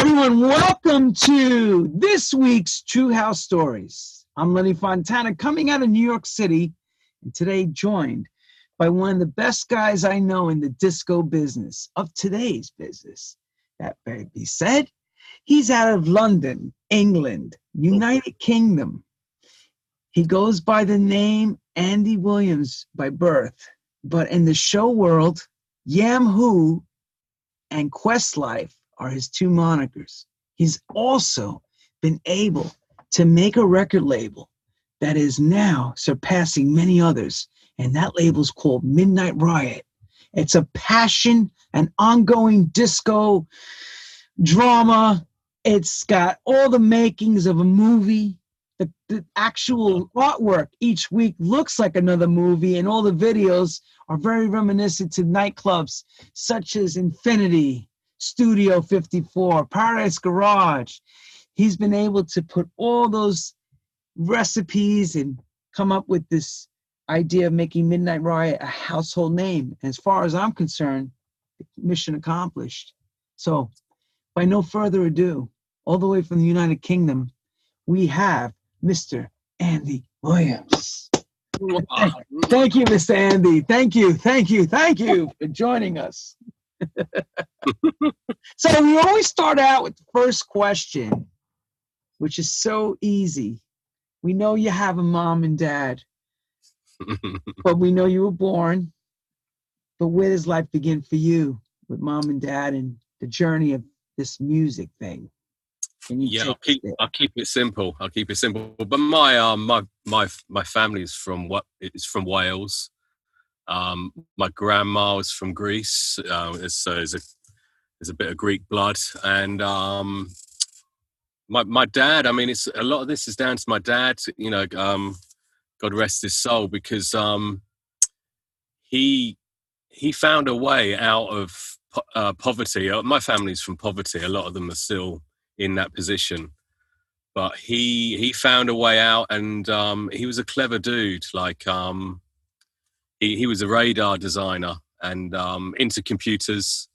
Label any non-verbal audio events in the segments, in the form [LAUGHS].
Everyone, welcome to this week's True House Stories. I'm Lenny Fontana coming out of New York City, and today joined by one of the best guys I know in the disco business, of today's business. That may be said. He's out of London, England, United Kingdom. He goes by the name Andy Williams by birth, but in the show world, Yam Who and Questlife are his two monikers. He's also been able to make a record label that is now surpassing many others and that label's called Midnight Riot. It's a passion, an ongoing disco drama. It's got all the makings of a movie. The, the actual artwork each week looks like another movie, and all the videos are very reminiscent to nightclubs such as Infinity, Studio 54, Paradise Garage. He's been able to put all those recipes and come up with this idea of making Midnight Riot a household name. As far as I'm concerned, mission accomplished. So, by no further ado, all the way from the United Kingdom, we have Mr. Andy Williams. Thank you, Mr. Andy. Thank you, thank you, thank you for joining us. [LAUGHS] so, we always start out with the first question, which is so easy. We know you have a mom and dad [LAUGHS] but we know you were born. But where does life begin for you with mom and dad and the journey of this music thing? yeah, I'll keep I'll keep it simple. I'll keep it simple. But my um my my my family is from what it's from Wales. Um, my grandma was from Greece, uh, so there's a there's a bit of Greek blood, and um, my my dad. I mean, it's a lot of this is down to my dad. You know, um, God rest his soul, because um, he he found a way out of uh, poverty. Uh, my family's from poverty. A lot of them are still in that position, but he he found a way out, and um, he was a clever dude. Like um, he he was a radar designer and um, into computers,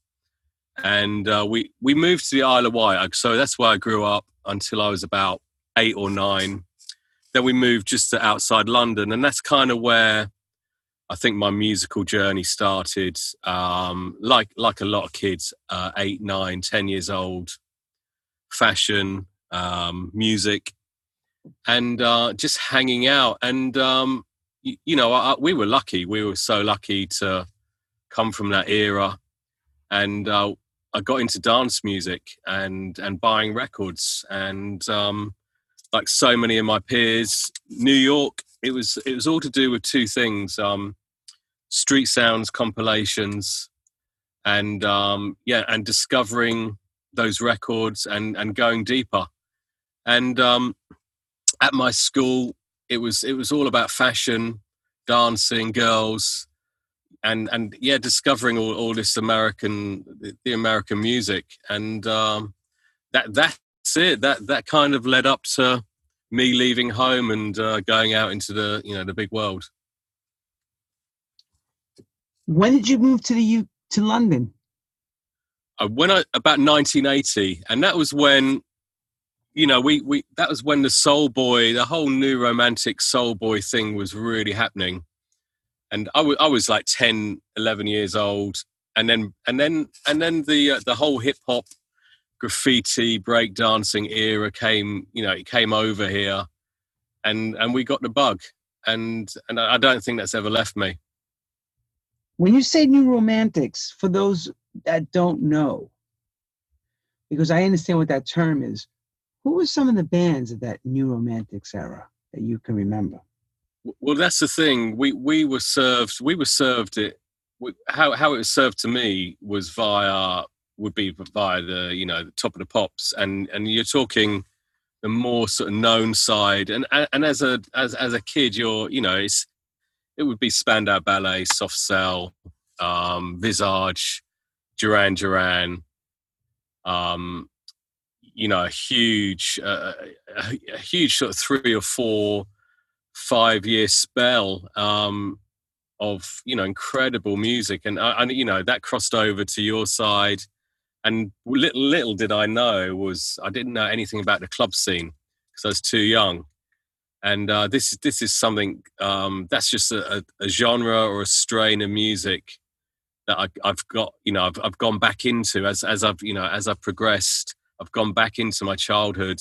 and uh, we we moved to the Isle of Wight. So that's where I grew up until I was about eight or nine then we moved just to outside London, and that's kind of where I think my musical journey started. Um, like like a lot of kids, uh, eight, nine, ten years old, fashion, um, music, and uh, just hanging out. And um, you, you, know, I, we were lucky. We were so lucky to come from that era, and uh, I got into dance music and and buying records and um, like so many of my peers. New York, it was it was all to do with two things: um, street sounds compilations, and um, yeah, and discovering those records and and going deeper. And um, at my school, it was it was all about fashion, dancing, girls, and and yeah, discovering all, all this American the American music, and um, that that that's it. That that kind of led up to me leaving home and uh, going out into the you know the big world. When did you move to the U to London? I went out about 1980, and that was when you know we we that was when the soul boy, the whole new romantic soul boy thing was really happening. And I, w- I was like 10, 11 years old, and then and then and then the uh, the whole hip hop graffiti breakdancing era came you know it came over here. And and we got the bug. And and i don't think that's ever left me. When you say new romantics for those that don't know because i understand what that term is who were some of the bands of that new romantics era that you can remember? Well that's the thing. We we were served we were served it how how it was served to me was via would be via the you know the top of the pops, and and you're talking the more sort of known side, and and as a as as a kid, you're you know it's it would be Spandau Ballet, Soft Cell, um, Visage, Duran Duran, um, you know, a huge, uh, a, huge sort of three or four, five year spell um, of you know incredible music, and and you know that crossed over to your side, and little little did I know was I didn't know anything about the club scene because I was too young. And uh, this this is something um, that's just a, a, genre or a strain of music that I, have got. You know, I've, I've gone back into as as I've you know as I've progressed. I've gone back into my childhood,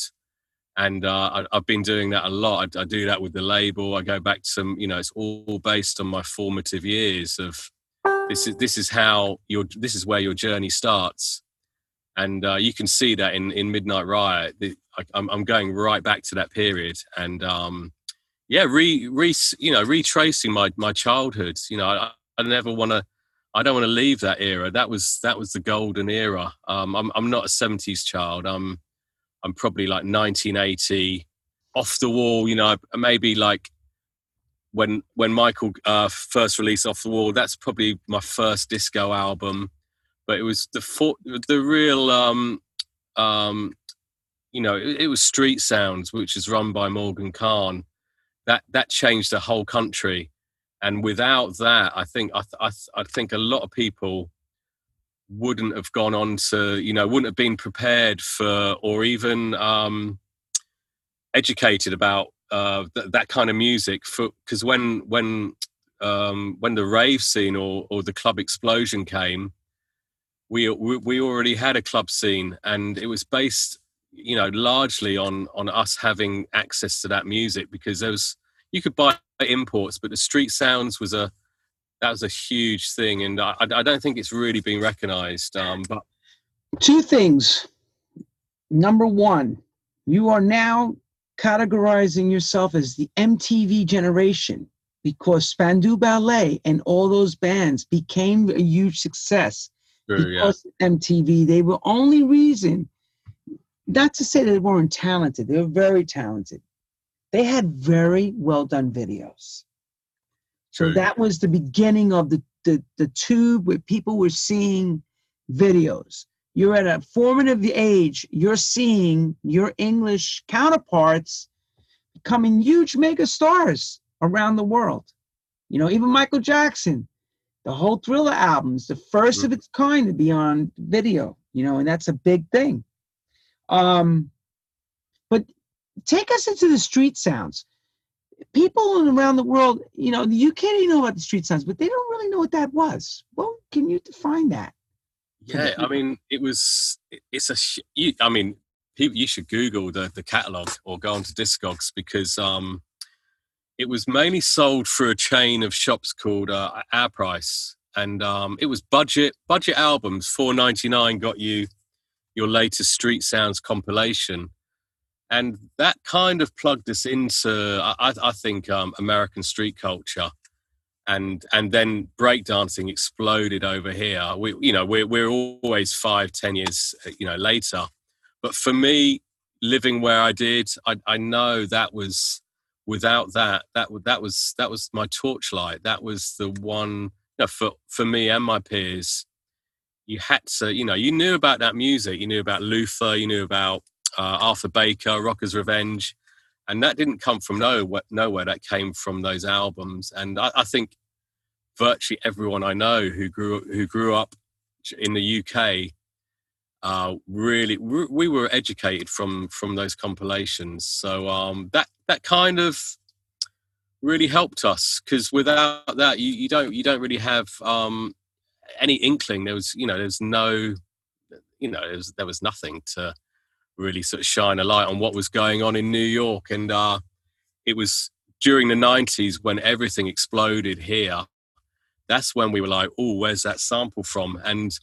and uh, I, have been doing that a lot. I, I, do that with the label. I go back to some. You know, it's all based on my formative years of this is this is how your this is where your journey starts and uh, you can see that in in Midnight Riot. I, am I'm going right back to that period, and um, yeah, re, re you know retracing my my childhood. You know, I, I never want to. I don't want to leave that era. That was that was the golden era. Um, I'm I'm not a '70s child. I'm I'm probably like 1980, off the wall. You know, maybe like when when Michael uh, first released Off the Wall. That's probably my first disco album but it was the for, the real um, um, you know it, it, was street sounds which is run by morgan Khan. that that changed the whole country and without that i think i, I, I think a lot of people wouldn't have gone on to you know wouldn't have been prepared for or even um, educated about uh, th- that kind of music because when when um, when the rave scene or, or the club explosion came we, we already had a club scene and it was based you know largely on on us having access to that music because there was you could buy imports but the street sounds was a that was a huge thing and i, I don't think it's really been recognized um, but two things number one you are now categorizing yourself as the mtv generation because Spandau ballet and all those bands became a huge success Sure, because yeah. MTV, they were only reason, not to say they weren't talented, they were very talented. They had very well done videos. So sure. that was the beginning of the, the, the tube where people were seeing videos. You're at a formative age, you're seeing your English counterparts becoming huge mega stars around the world. You know, even Michael Jackson, the whole Thriller albums, the 1st mm-hmm. of its kind to be on video, you know, and that's a big thing. Um, but take us into the street sounds. People around the world, you know, the UK didn't know about the street sounds, but they don't really know what that was. Well, can you define that? Yeah, I mean, it was. It's a. You, I mean, people. You should Google the the catalog or go onto Discogs because um, it was mainly sold through a chain of shops called uh, Our Price, and um, it was budget budget albums. Four ninety nine got you your latest Street Sounds compilation, and that kind of plugged us into I, I think um, American street culture, and and then breakdancing exploded over here. We you know we're we're always five ten years you know later, but for me living where I did, I, I know that was without that, that that was that was my torchlight. That was the one you know, for for me and my peers. You had to, you know, you knew about that music. You knew about Luther. You knew about uh, Arthur Baker, Rocker's Revenge, and that didn't come from nowhere. Nowhere that came from those albums. And I, I think virtually everyone I know who grew who grew up in the UK uh, really we were educated from from those compilations so um, that that kind of really helped us because without that you, you don't you don't really have um, any inkling there was you know there's no you know was, there was nothing to really sort of shine a light on what was going on in New York and uh, it was during the 90s when everything exploded here that's when we were like oh where's that sample from and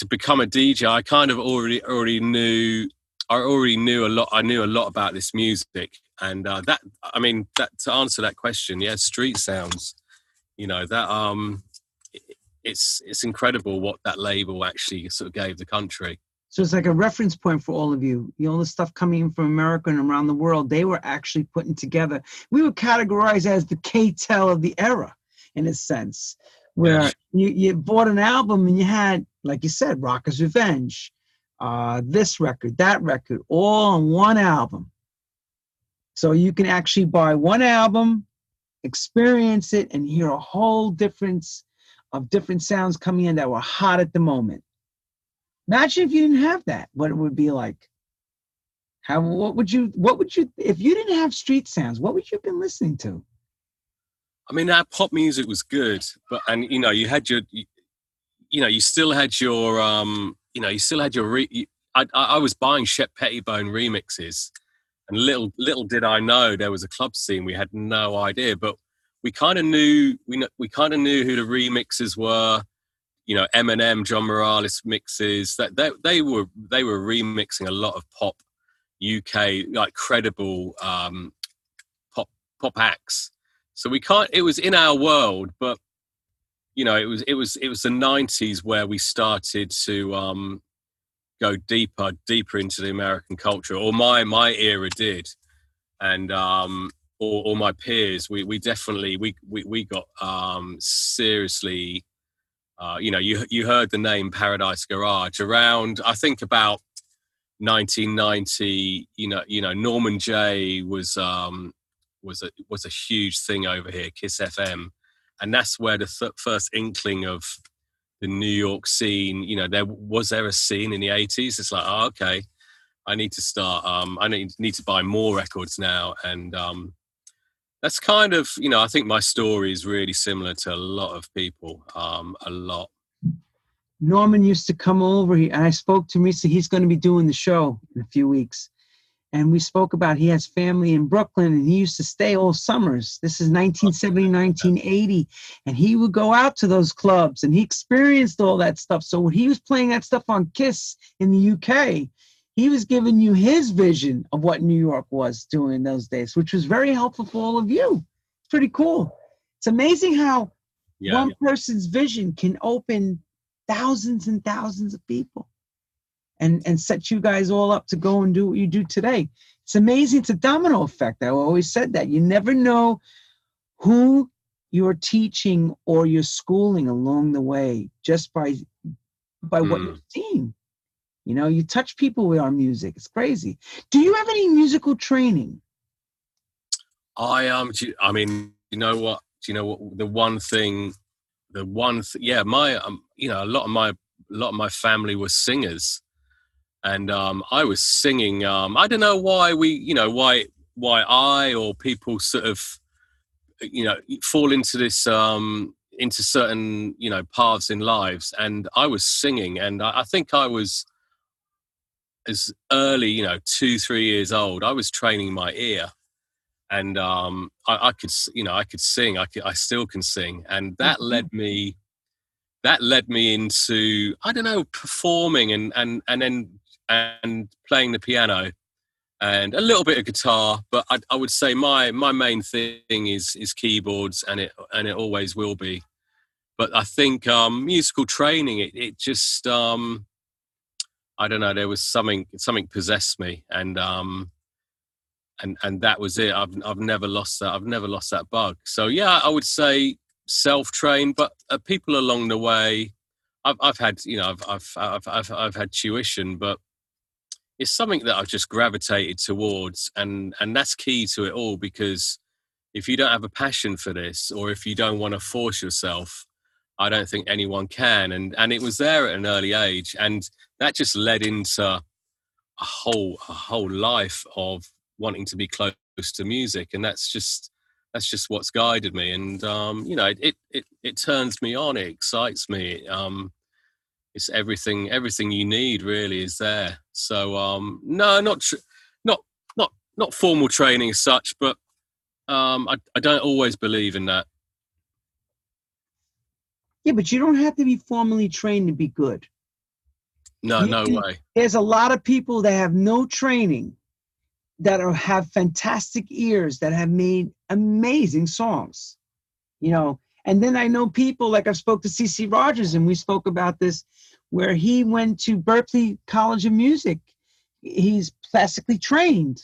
to become a DJ, I kind of already already knew I already knew a lot. I knew a lot about this music, and uh, that I mean that to answer that question, yeah, street sounds. You know that um, it's it's incredible what that label actually sort of gave the country. So it's like a reference point for all of you. You know, the stuff coming in from America and around the world, they were actually putting together. We were categorized as the K-tel of the era, in a sense, where yeah. you, you bought an album and you had like you said, Rocker's Revenge, uh, this record, that record, all on one album. So you can actually buy one album, experience it, and hear a whole difference of different sounds coming in that were hot at the moment. Imagine if you didn't have that, what it would be like. How what would you what would you if you didn't have street sounds, what would you have been listening to? I mean, that pop music was good, but and you know, you had your, you, know, you still had your, um, you know, you still had your. Re, I, I was buying Shep Pettibone remixes, and little little did I know there was a club scene. We had no idea, but we kind of knew we we kind of knew who the remixes were. You know, M&M, John Morales mixes. That they, they were they were remixing a lot of pop, UK like credible um, pop pop acts. So we can't. It was in our world, but you know, it was it was it was the '90s where we started to um, go deeper, deeper into the American culture, or my my era did, and um, or, or my peers, we we definitely we we, we got um, seriously. Uh, you know, you you heard the name Paradise Garage around. I think about 1990. You know, you know Norman Jay was um, was a was a huge thing over here, Kiss FM, and that's where the th- first inkling of the New York scene. You know, there was there a scene in the eighties. It's like, oh, okay, I need to start. Um, I need need to buy more records now, and um, that's kind of you know, I think my story is really similar to a lot of people. Um, a lot. Norman used to come over, and I spoke to him recently. He's going to be doing the show in a few weeks. And we spoke about he has family in Brooklyn and he used to stay all summers. This is 1970, 1980. And he would go out to those clubs and he experienced all that stuff. So when he was playing that stuff on Kiss in the UK, he was giving you his vision of what New York was doing in those days, which was very helpful for all of you. It's pretty cool. It's amazing how yeah, one yeah. person's vision can open thousands and thousands of people and and set you guys all up to go and do what you do today. It's amazing. It's a domino effect. I always said that. You never know who you're teaching or you're schooling along the way just by by mm. what you're seeing. You know, you touch people with our music. It's crazy. Do you have any musical training? I um. I mean, you know what? You know what? The one thing, the one, th- yeah. My um. You know, a lot of my a lot of my family were singers, and um, I was singing. Um, I don't know why we, you know, why why I or people sort of, you know, fall into this um, into certain you know paths in lives, and I was singing, and I, I think I was as early, you know, two three years old. I was training my ear, and um, I, I could, you know, I could sing. I could, I still can sing, and that mm-hmm. led me that led me into I don't know performing and and and then and playing the piano and a little bit of guitar but I, I, would say my my main thing is is keyboards and it and it always will be but i think um, musical training it, it just um, i don't know there was something something possessed me and um and and that was it. I've i've never lost that i've never lost that bug. So yeah i would say self trained but uh, people along the way I've, I've had you know I've, I've I've I've I've had tuition but it's something that I've just gravitated towards, and and that's key to it all because if you don't have a passion for this, or if you don't want to force yourself, I don't think anyone can. And and it was there at an early age, and that just led into a whole a whole life of wanting to be close to music, and that's just that's just what's guided me. And um, you know, it it it turns me on, it excites me. Um, it's everything everything you need really is there so um no not tr- not not not formal training as such but um I, I don't always believe in that yeah but you don't have to be formally trained to be good no you, no way there's a lot of people that have no training that are have fantastic ears that have made amazing songs you know and then I know people like I spoke to CeCe Rogers and we spoke about this, where he went to Berklee College of Music. He's classically trained,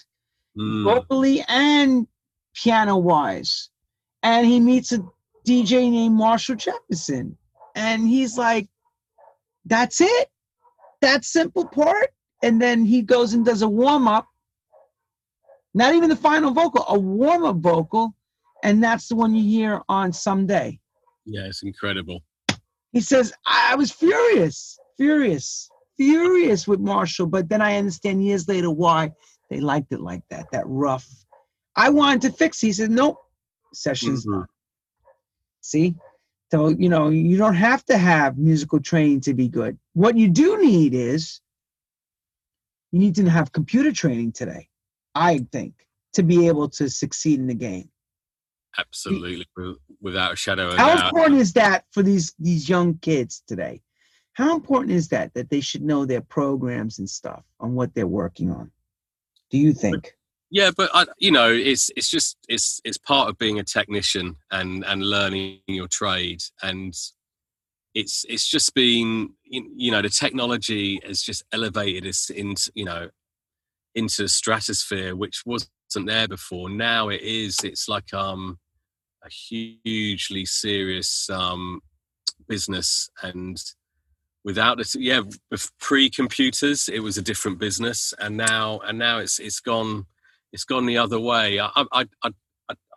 mm. vocally and piano wise. And he meets a DJ named Marshall Jefferson. And he's like, that's it. That simple part. And then he goes and does a warm up. Not even the final vocal, a warm up vocal and that's the one you hear on someday. Yeah, it's incredible. He says, I was furious, furious, furious with Marshall, but then I understand years later why they liked it like that, that rough. I wanted to fix. He said, "Nope, sessions mm-hmm. Done." See, so you know you don't have to have musical training to be good. What you do need is you need to have computer training today. I think to be able to succeed in the game. Absolutely, without a shadow of How doubt. important is that for these these young kids today? How important is that that they should know their programs and stuff on what they're working on? Do you think? Yeah, but I, you know, it's it's just it's it's part of being a technician and and learning your trade, and it's it's just been you know the technology has just elevated us into you know into stratosphere, which wasn't there before. Now it is. It's like um a hugely serious um business and without it yeah pre-computers it was a different business and now and now it's it's gone it's gone the other way. I i i,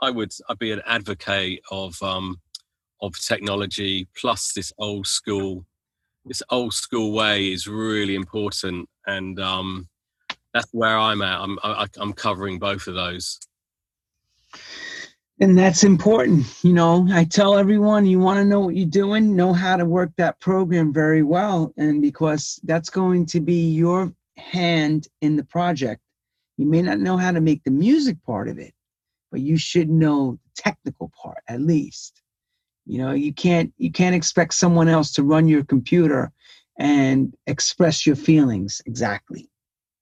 I would i'd be an advocate of um of technology plus this old school this old school way is really important. And um that's where i'm at. I'm I, i'm covering both of those. And that's important you know. I tell everyone you want to know what you're doing? Know how to work that program very well. And because that's going to be your hand in the project you may not know how to make the music part of it but you should know the technical part at least. You know you can't you can't expect someone else to run your computer and express your feelings exactly.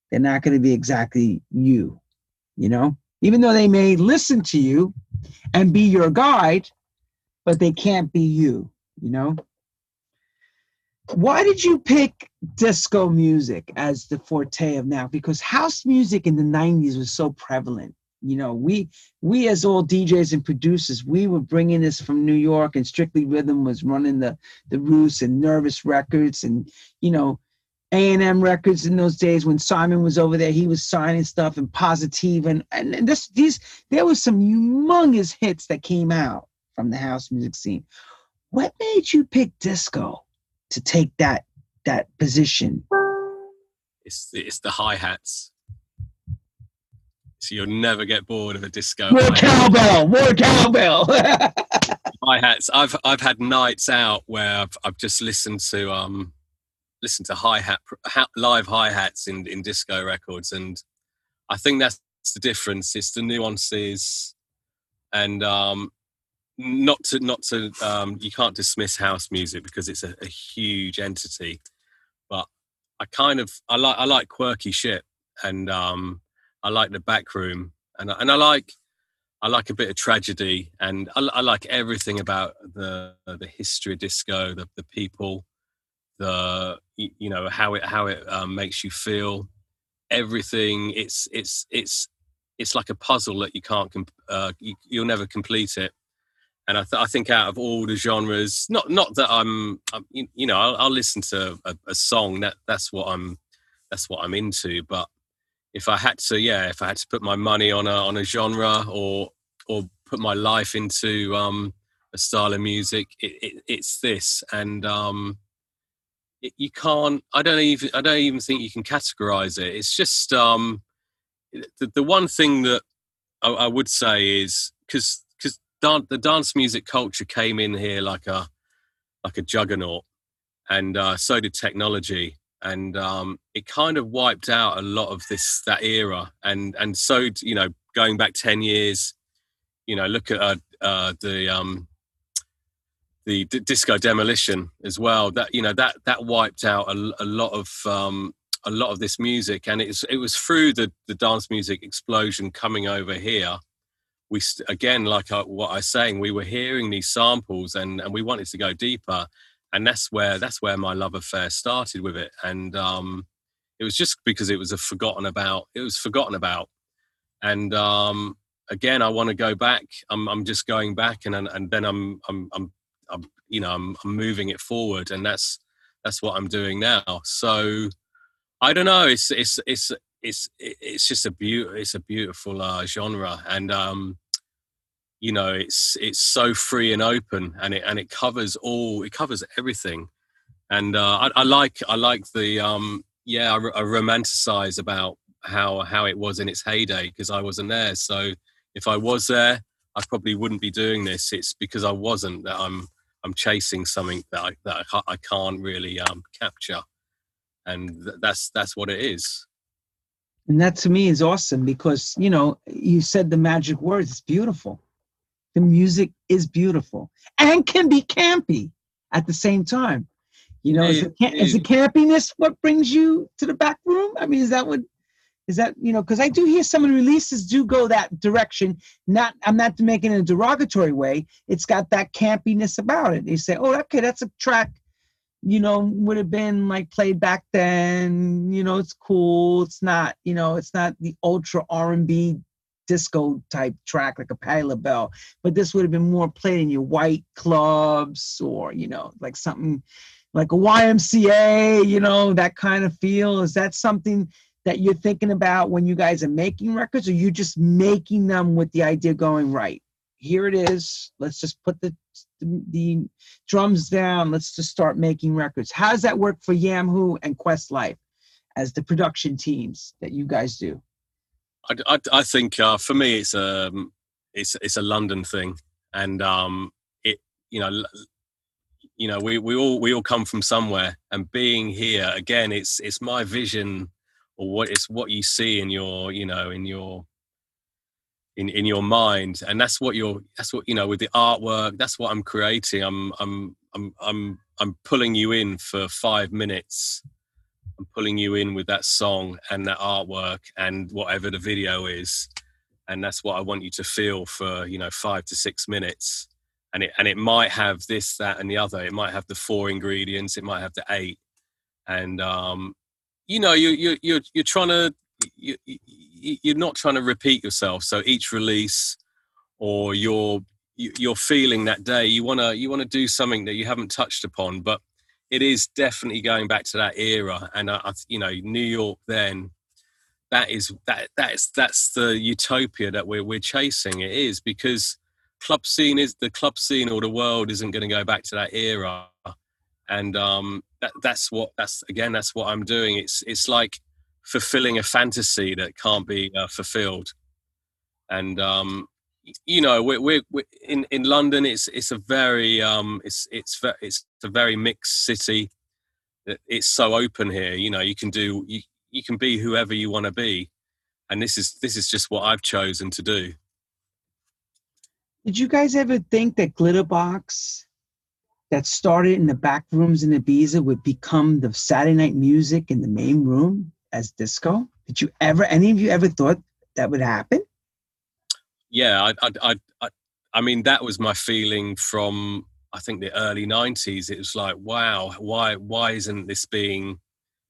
They're not going to be exactly you you know? Even though they may listen to you and be your guide, but they can't be you, you know? Why did you pick disco music as the forte of now? Because house music in the 90s was so prevalent. You know, we we as all DJs and producers, we were bringing this from New York, and Strictly Rhythm was running the the Roots and Nervous Records, and you know, a&M Records in those days when Simon was over there, he was signing stuff and Positiva and and and this these there was some humongous hits that came out from the house music scene. What made you pick disco to take that that position? It's the, it's the hi hats. So you'll never get bored of a disco. More cowbell, more cowbell. [LAUGHS] hi hats. I've I've had nights out where I've, I've just listened to um listen to hi hat live hi hats in in disco records, and I think that's the difference. It's the nuances, and um, not to not to um, you can't dismiss house music because it's a, a huge entity, but I kind of I like I like quirky shit, and um, I like the back room, and and I like I like a bit of tragedy, and I, I, like everything about the the history of disco, the the people, the you know how it how it um, makes you feel. Everything it's it's it's it's like a puzzle that you can't uh, you, will never complete it and I, th- I, think out of all the genres not not that i'm, I'm you know I'll, I'll listen to a, a, song that that's what i'm that's what i'm into. But if i had to yeah if i had to put my money on a on a genre or or put my life into um a style of music it, it, it's this. And um you can't i don't even i don't even think you can categorize it. It's just um the, the one thing that i, I would say is because dan- the dance music culture came in here like a like a juggernaut and uh, so did technology and um, it kind of wiped out a lot of this that era and and so you know going back 10 years you know look at uh, uh, the um, the d- disco demolition as well. That you know that that wiped out a, a lot of um, a lot of this music, and it's it was through the the dance music explosion coming over here. We again, like I, what I was saying, we were hearing these samples, and and we wanted to go deeper, and that's where that's where my love affair started with it, and um, it was just because it was a forgotten about. It was forgotten about, and um, again, I want to go back. I'm, I'm just going back, and and then I'm I'm I'm I'm, you know, I'm, I'm moving it forward, and that's that's what I'm doing now. So I don't know. It's it's it's it's it's just a beautiful it's a beautiful uh, genre, and um, you know, it's it's so free and open, and it and it covers all it covers everything. and uh, I, I, like I like the um, yeah I, I romanticize about how how it was in its heyday because I wasn't there. So if I was there, I probably wouldn't be doing this. It's because I wasn't that I'm I'm chasing something that I that I, can't really um, capture, and th- that's that's what it is. And that to me is awesome because you know you said the magic words. It's beautiful. The music is beautiful and can be campy at the same time. You know, is, the, is the campiness what brings you to the back room? I mean, is that what is that you know? Because I do hear some of the releases do go that direction. Not, I'm not making it in a derogatory way. It's got that campiness about it. They say, oh, okay, that's a track. You know, would have been like played back then. You know, it's cool. It's not. You know, it's not the ultra R&B disco type track like a Patti LaBelle, but this would have been more played in your white clubs or you know, like something like a YMCA, you know, that kind of feel? Is that something that you're thinking about when you guys are making records, or you just making them with the idea going right? Here it is. Let's just put the the drums down. Let's just start making records. How does that work for Yamhoo and Questlife as the production teams that you guys do? I, I, I think uh, for me it's a um, it's it's a London thing, and um, it you know you know we, we all we all come from somewhere and being here again it's it's my vision or what it's what you see in your you know in your in in your mind. And that's what you're that's what you know with the artwork that's what i'm creating. I'm i'm i'm i'm i'm pulling you in for 5 minutes. I'm pulling you in with that song and that artwork and whatever the video is. And that's what i want you to feel for you know 5 to 6 minutes. And it and it might have this, that, and the other. It might have the four ingredients. It might have the eight, and um, you know, you you you're you're trying to you, you're not trying to repeat yourself. So each release, or you're you're feeling that day, you wanna you wanna do something that you haven't touched upon, but it is definitely going back to that era. And I, you know, New York then that is that that's that's the utopia that we're we're chasing. It is because club scene is the club scene or the world isn't going to go back to that era and um, that, that's what that's again that's what i'm doing it's it's like fulfilling a fantasy that can't be uh, fulfilled. And um, you know we're, we're, we're, in in london it's it's a very um, it's it's it's a very mixed city. It's so open here you know you can do you, you can be whoever you want to be. And this is this is just what i've chosen to do. Did you guys ever think that Glitterbox, that started in the back rooms in Ibiza, would become the Saturday night music in the main room as disco? Did you ever, any of you ever thought that would happen? Yeah, I, I, I, I, mean, that was my feeling from I think the early '90s. It was like, wow, why, why isn't this being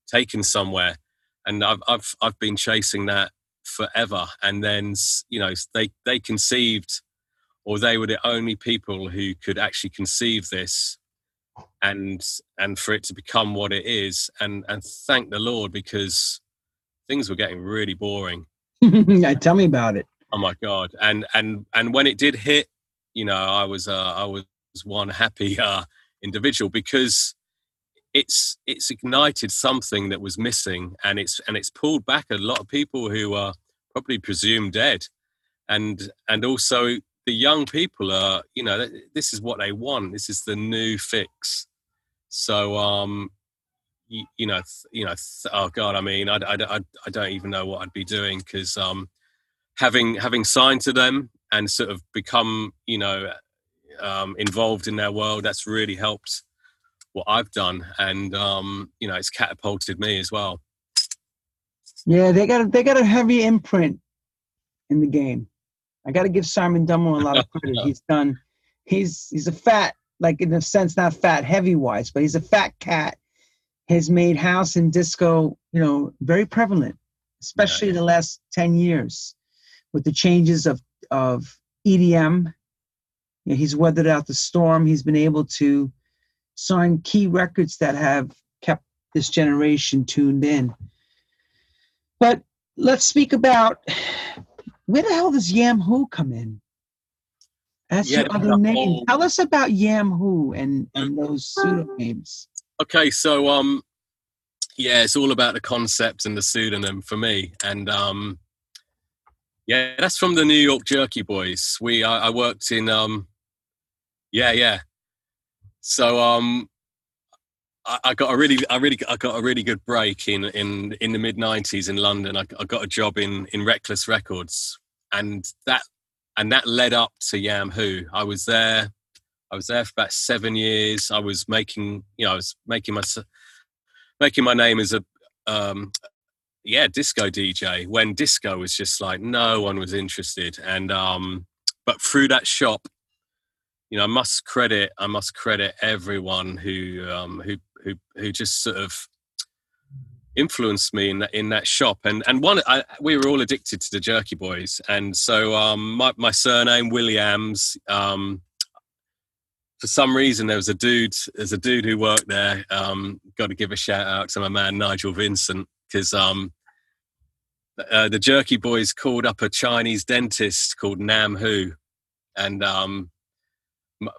taken somewhere? And I've, I've, I've been chasing that forever. And then, you know, they, they conceived or they were the only people who could actually conceive this and and for it to become what it is and and thank the lord because things were getting really boring. [LAUGHS] Yeah tell me about it. Oh my god. And and and when it did hit you know i was uh i was one happy [LAUGHS] uh individual because it's it's ignited something that was missing and it's and it's pulled back a lot of people who are probably presumed dead. And and also the young people are, you know, this is what they want. This is the new fix. So, um, you, you know, you know, oh God, I mean, I, I, I don't even know what I'd be doing because um, having having signed to them and sort of become, you know, um, involved in their world, that's really helped what I've done, and um, you know, it's catapulted me as well. Yeah, they got a, they got a heavy imprint in the game. I got to give Simon Dunmore a lot of credit. [LAUGHS] he's done. He's he's a fat, like in a sense, not fat heavy wise, but he's a fat cat. Has made house and disco, you know, very prevalent, especially yeah, yeah. the last ten years, with the changes of of EDM. You know, he's weathered out the storm. He's been able to sign key records that have kept this generation tuned in. But let's speak about where the hell does Yamhoo come in? That's yeah, your other name. Whole... Tell us about Yamhoo and, and those [LAUGHS] pseudonyms. Okay, so um, yeah, it's all about the concept and the pseudonym for me, and um, yeah, that's from the New York Jerky Boys. We I, I worked in um, yeah, yeah. So um, I, got a really, I really, I got a really good break in in in the mid '90s in London. I, I got a job in in Reckless Records, and that and that led up to Yam Who. I was there I was there for about seven years. I was making, you know, I was making my making my name as a, um, yeah, disco DJ. When disco was just like no one was interested, and um, but through that shop, you know, I must credit, I must credit everyone who um, who who who just sort of influenced me in that in that shop. And and one I, we were all addicted to the jerky boys. And so um my, my surname williams um for some reason there was a dude there's a dude who worked there um, got to give a shout out to my man nigel vincent because um, uh, the jerky boys called up a chinese dentist called nam hu. And um,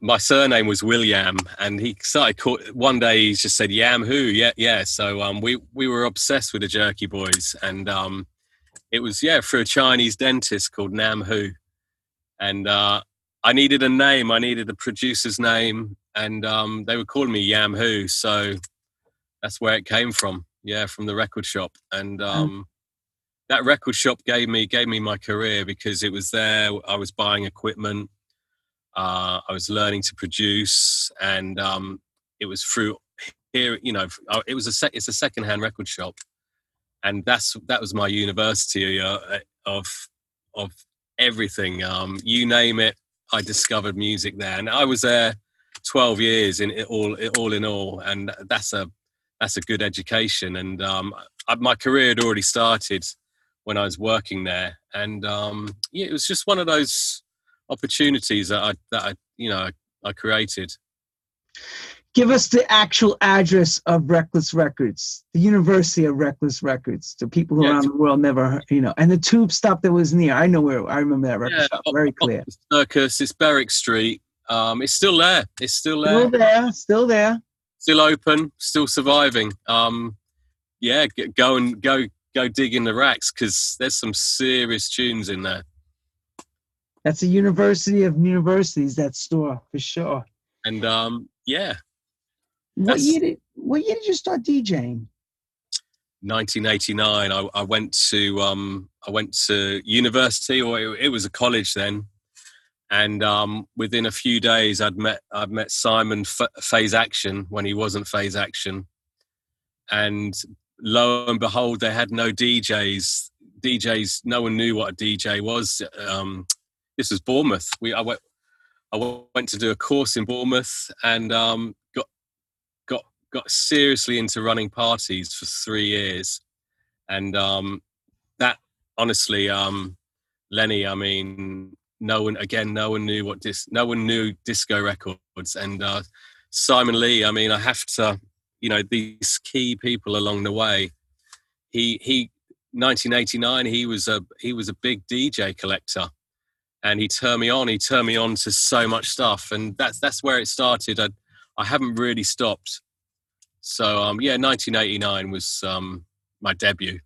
my surname was william and he started call- one day he just said yam hu yeah yeah so um, we we were obsessed with the jerky boys and um, it was yeah for a chinese dentist called nam hu and uh, I needed a name. I needed a producer's name, and um, they were calling me Yam Who. So that's where it came from. Yeah, from the record shop, and oh. um, that record shop gave me gave me my career because it was there. I was buying equipment. Uh, I was learning to produce, and um, it was through here. You know, uh, it was a sec- it's a secondhand record shop, and that's that was my university uh, of of everything. Um, you name it, I discovered music there, and I was there 12 years in all, all in all, and that's a that's a good education. And um, I, my career had already started when I was working there, and um, yeah, it was just one of those opportunities that I that I you know I, created. Give us the actual address of Reckless Records, the University of Reckless Records, to people yeah, around the world never, you know, and the tube stop that was near. I know where. I remember that record yeah, shop very clear. Circus. It's Berwick Street. Um, it's still there. It's still there. Still there. Still there. Still open. Still surviving. Um, yeah, go and go go dig in the racks because there's some serious tunes in there. That's a university of universities. That store for sure. And um, yeah, what year did What year did you start DJing? 1989. I, I went to um, I went to university, or it, it was a college then, and um, within a few days, I'd met I'd met Simon F- Faze Action when he wasn't Faze Action, and lo and behold, they had no DJs. DJs, no one knew what a DJ was. Um, this was Bournemouth. We I went I went to do a course in Bournemouth, and um, got seriously into running parties for three years, and um, that honestly, um, Lenny, I mean, no one again, no one knew what dis, no one knew disco records, and uh, Simon Lee. I mean, I have to, you know, these key people along the way. He he, 1989, he was a he was a big DJ collector and he turned me on. He turned me on to so much stuff, and that's that's where it started. I I haven't really stopped. So um, yeah, 1989 was um, my debut.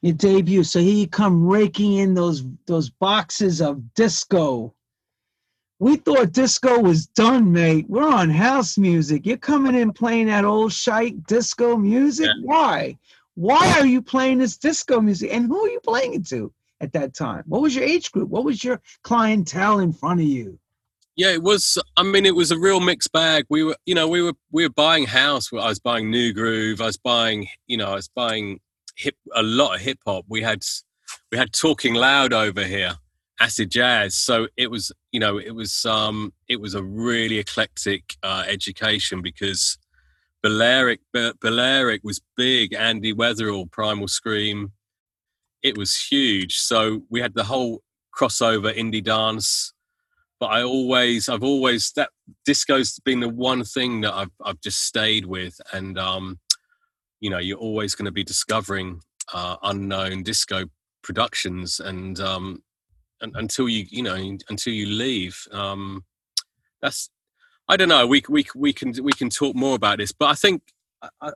Your debut. So here you come raking in those those boxes of disco. We thought disco was done, mate. We're on house music. You're coming in playing that old shite disco music. Yeah. Why? Why are you playing this disco music? And who are you playing it to at that time? What was your age group? What was your clientele in front of you? Yeah, it was. I mean, it was a real mixed bag. We were, you know, we were we were buying house. I was buying Nu Groove. I was buying, you know, I was buying hip a lot of hip hop. We had we had talking loud over here, acid jazz. So it was, you know, it was um it was a really eclectic uh, education because Balearic Balearic was big. Andy Weatherall, Primal Scream. It was huge. So we had the whole crossover indie dance but I always, I've always that disco's been the one thing that I've I've just stayed with, and um, you know, you're always going to be discovering uh, unknown disco productions, and um, and, until you, you know, until you leave, um, that's. I don't know. We we we can we can talk more about this, but I think I,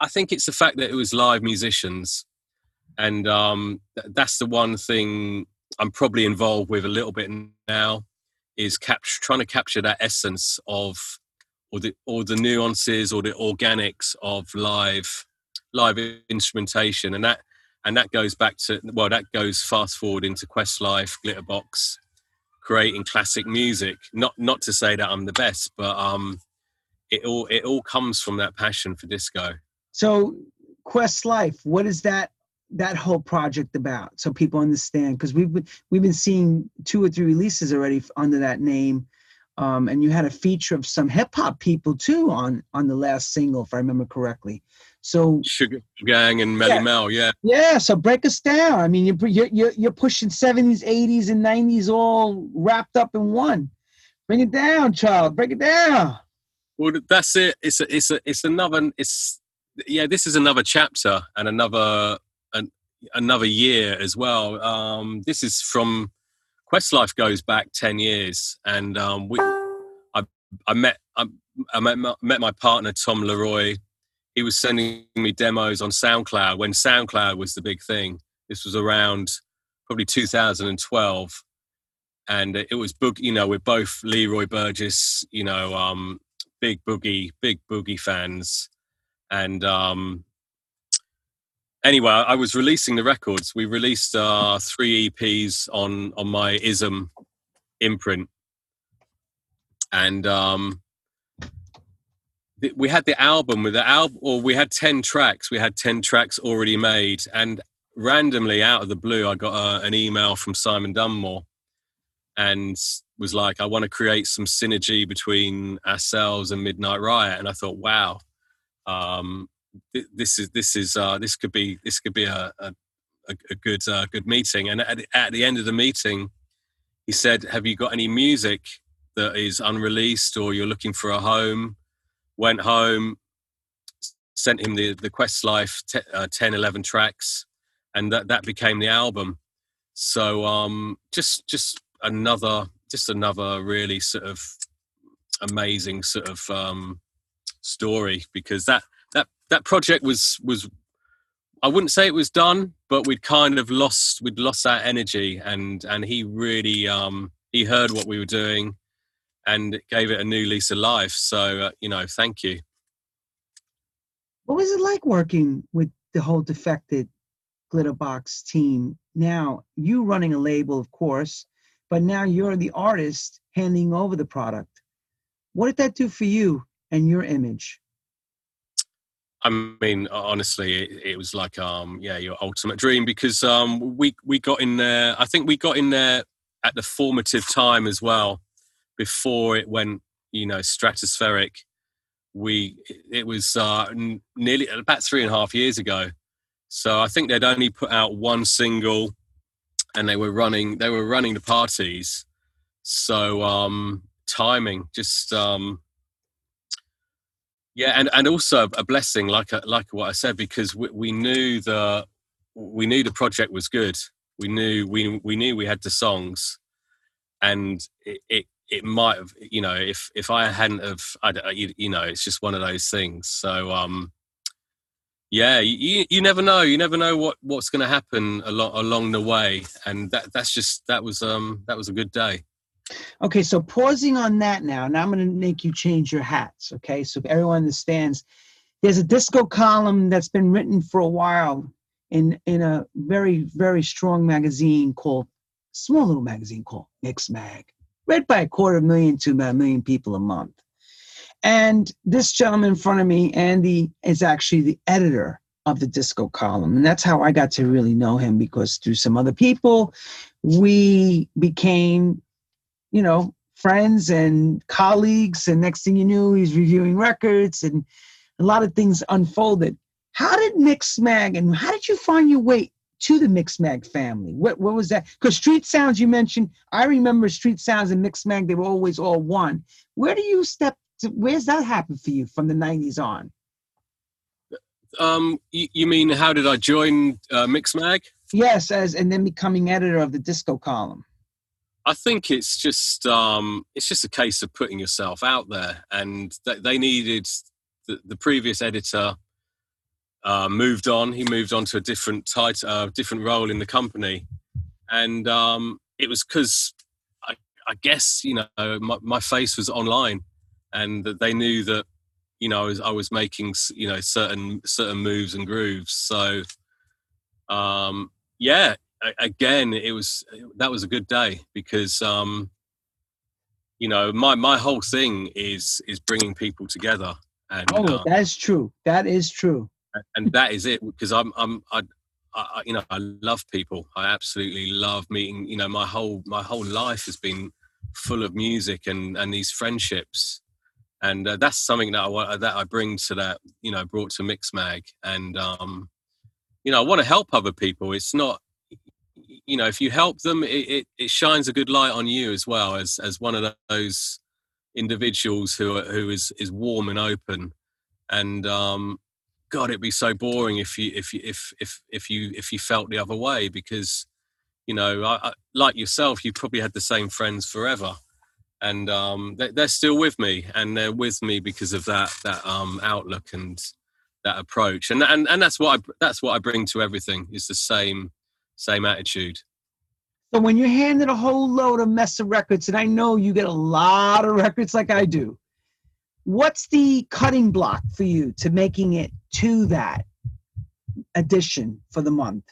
I think it's the fact that it was live musicians, and um, that's the one thing I'm probably involved with a little bit now is cap- trying to capture that essence of or the or the nuances or the organics of live live instrumentation. And that and that goes back to well that goes fast forward into Questlife Glitterbox creating classic music. Not not to say that I'm the best but um it all it all comes from that passion for disco. So Questlife what is that that whole project about so people understand because we've been we've been seeing two or three releases already under that name. Um, and you had a feature of some hip hop people too on on the last single if i remember correctly. So sugar gang and Melle yeah. mel yeah. Yeah so break us down. I mean you're, you're you're pushing 70s 80s and 90s all wrapped up in one. Bring it down child break it down. Well that's it. It's a, it's a, it's another it's yeah this is another chapter and another another year as well. Um, this is from Questlife goes back ten years, and um, we I, I met I, I met, met my partner Tom Leroy. He was sending me demos on SoundCloud when SoundCloud was the big thing. This was around probably 2012, and it was book. You know, we're both Leroy Burgess. You know, um, big boogie, big boogie fans, and um, anyway, I was releasing the records. We released uh, three EPs on on my Ism imprint, and um, th- we had the album with the album, or we had ten tracks. We had ten tracks already made, and randomly out of the blue, I got uh, an email from Simon Dunmore, and was like, "I want to create some synergy between ourselves and Midnight Riot," and I thought, "Wow." Um, this is this is uh, this could be this could be a a, a good uh, good meeting. And at, at the end of the meeting, he said, "Have you got any music that is unreleased or you're looking for a home?" Went home, sent him the the Questlife t- uh, 10, 11 tracks, and that that became the album. So um, just just another just another really sort of amazing sort of um, story because that that that project was was I wouldn't say it was done, but we'd kind of lost we'd lost that energy, and and he really um, he heard what we were doing, and gave it a new lease of life. So uh, you know, thank you. What was it like working with the whole Defected Glitterbox team? Now you running a label, of course, but now you're the artist handing over the product. What did that do for you and your image? I mean, honestly, it, it, was like, um, yeah, your ultimate dream because um, we we got in there. I think we got in there at the formative time as well, before it went, you know, stratospheric. We it was uh, nearly about three and a half years ago. So I think they'd only put out one single, and they were running they were running the parties. So um, timing just um, yeah and and also a blessing like uh, like what i said because we, we knew the we knew the project was good. We knew we we knew we had the songs and it, it it might have you know if if i hadn't have i you, you know it's just one of those things. So um yeah you you never know. You never know what what's going to happen along along the way. And that that's just that was um that was a good day Okay, so pausing on that now, now I'm going to make you change your hats. Okay, so everyone understands. There's a disco column that's been written for a while in in a very very strong magazine called small little magazine called Mixmag, read by a quarter of a million to about a million people a month. And this gentleman in front of me, Andy, is actually the editor of the disco column. And that's how I got to really know him because through some other people, we became you know, friends and colleagues. And next thing you knew, he's reviewing records and a lot of things unfolded. How did Mixmag and how did you find your way to the Mixmag family? What what was that? Because Street Sounds you mentioned, I remember Street Sounds and Mixmag, they were always all one. Where do you step to, where's that happen for you from the 90s on? Um, you, you mean how did I join uh, Mix Mag? Yes, as and then becoming editor of the disco column. I think it's just um, it's just a case of putting yourself out there, and th- they needed the, the previous editor uh, moved on. He moved on to a different title, uh, different role in the company, and um, it was because I, I, guess you know my, my, face was online, and that they knew that you know I was, I was, making you know certain certain moves and grooves. So um, yeah, again, it was that was a good day because um, you know my my whole thing is is bringing people together. And, oh, uh, that's true. That is true. And that is it because I'm I'm I, I, you know I love people. I absolutely love meeting. You know my whole my whole life has been full of music and and these friendships, and uh, that's something that I that I bring to that. You know, brought to Mixmag, and um, you know I want to help other people. It's not you know if you help them it, it, it, shines a good light on you as well as as one of those individuals who are, who is is warm and open. And um god it'd be so boring if you if you if if if you if you felt the other way because you know I, I, like yourself you probably had the same friends forever. And um they, they're still with me and they're with me because of that that um outlook and that approach. And and and that's what I that's what I bring to everything is the same same attitude. So when you're handed a whole load of mess of records, and I know you get a lot of records like I do, what's the cutting block for you to making it to that edition for the month?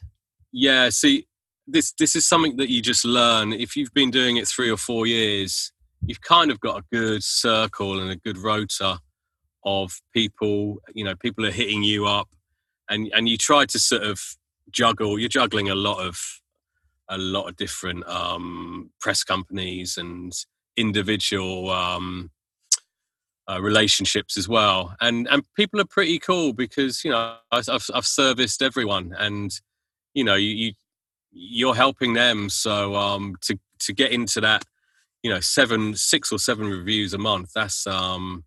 Yeah, see, this this is something that you just learn. If you've been doing it three or four years, you've kind of got a good circle and a good rota of people. You know, people are hitting you up, and and you try to sort of juggle. You're juggling a lot of a lot of different um, press companies and individual um, uh, relationships as well. And and people are pretty cool because you know I've I've serviced everyone, and you know you, you you're helping them. So um, to to get into that, you know, seven, six or seven reviews a month. That's um,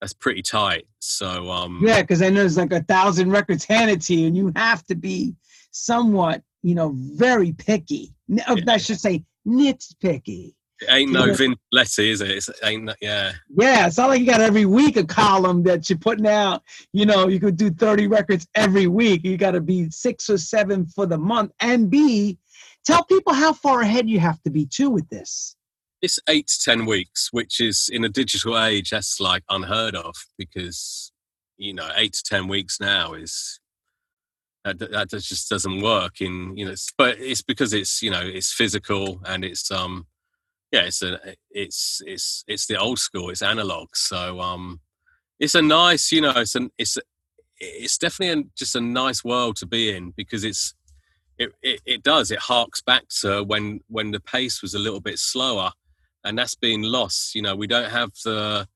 that's pretty tight. So um, yeah, because I know there's like a thousand records handed to you, and you have to be somewhat, you know, very picky. Yeah. I should say nitpicky. It ain't no Vin Letty, is it? It's ain't no, yeah. Yeah, it's not like you got every week a column that you're putting out. You know, you could do 30 records every week. You got to be six or seven for the month. And B, tell people how far ahead you have to be too with this it's eight to ten weeks, which is in a digital age that's like unheard of because you know eight to ten weeks now is that that just doesn't work in you know but it's because it's you know it's physical and it's um yeah it's a it's it's it's the old school it's analog. So um it's a nice you know it's an it's it's definitely a, just a nice world to be in because it's it, it, it does it harks back to when when the pace was a little bit slower and that's been lost. You know, we don't have the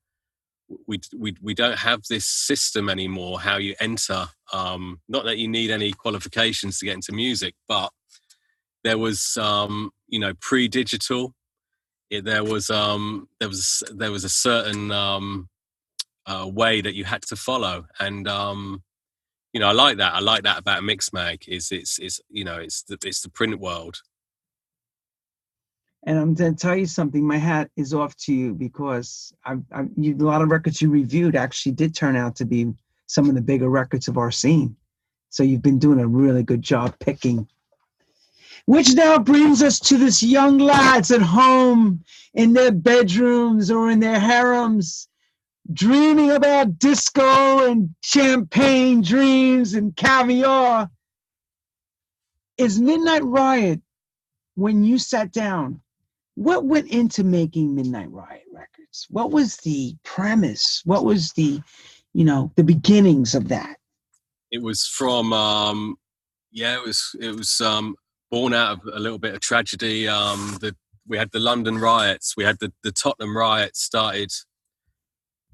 we we we don't have this system anymore. How you enter? Um, not that you need any qualifications to get into music, but there was um, you know pre-digital. It, there was um, there was there was a certain um, uh, way that you had to follow, and um, you know I like that. I like that about Mixmag. Is it's it's you know it's the it's the print world and I'm going to tell you something. My hat is off to you because I've, I've you, a lot of records you reviewed actually did turn out to be some of the bigger records of our scene. So you've been doing a really good job picking. Which now brings us to this young lads at home in their bedrooms or in their harems, dreaming about disco and champagne dreams and caviar. Is Midnight Riot when you sat down what went into making Midnight Riot Records? What was the premise? What was the, you know, the beginnings of that? It was from, um, yeah, it was it was um, born out of a little bit of tragedy. Um, the we had the London riots, we had the the Tottenham riots started.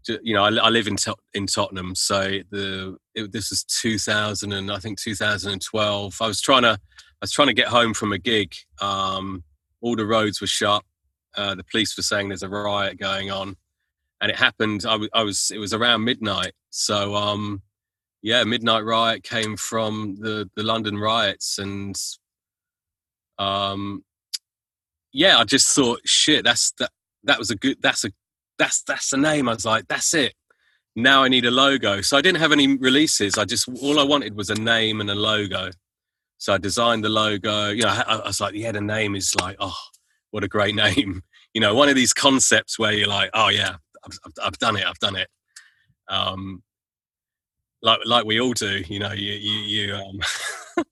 To, you know, I, I, live in in Tottenham, so the it, this was 2000 and I think 2012. I was trying to I was trying to get home from a gig. Um, all the roads were shut. Uh, the police were saying there's a riot going on, and it happened. I, w- I was it was around midnight. So um, yeah, midnight riot came from the the London riots, and um, yeah, I just thought, shit, that's that that was a good that's a that's that's the name. I was like, that's it. Now I need a logo. So I didn't have any releases. I just all I wanted was a name and a logo. So I designed the logo. You know, I, I was like, yeah, the name is like, oh, what a great [LAUGHS] name. You know, one of these concepts where you're like, oh yeah, I've, I've done it. I've done it. Um, like like we all do. You know, you you you um, [LAUGHS]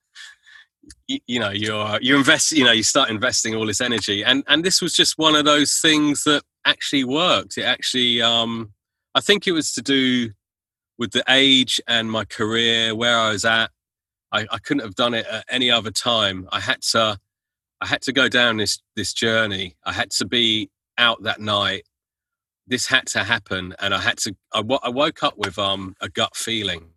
you, you know you're you invest. You know, you start investing all this energy, and and this was just one of those things that actually worked. It actually, um, I think it was to do with the age and my career, where I was at. I, I couldn't have done it at any other time. I had to, I had to go down this this journey. I had to be out that night. This had to happen, and I had to. I, I woke up with um, a gut feeling,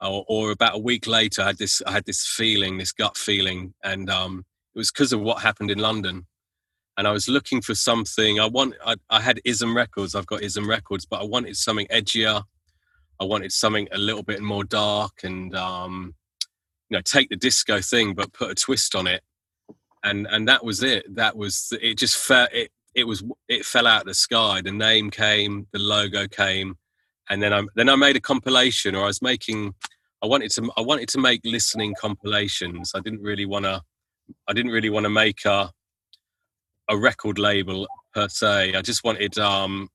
or, or, about a week later, I had this. I had this feeling, this gut feeling, and um, it was because of what happened in London and I was looking for something. I want. I, I, had Ism Records. I've got Ism Records, but I wanted something edgier. I wanted something a little bit more dark and um, you know take the disco thing, but put a twist on it. And and that was it. That was it. Just felt it. It was it fell out of the sky. The name came, the logo came, and then I then I made a compilation, or I was making. I wanted to I wanted to make listening compilations. I didn't really want to. I didn't really want to make a a record label per se. I just wanted um,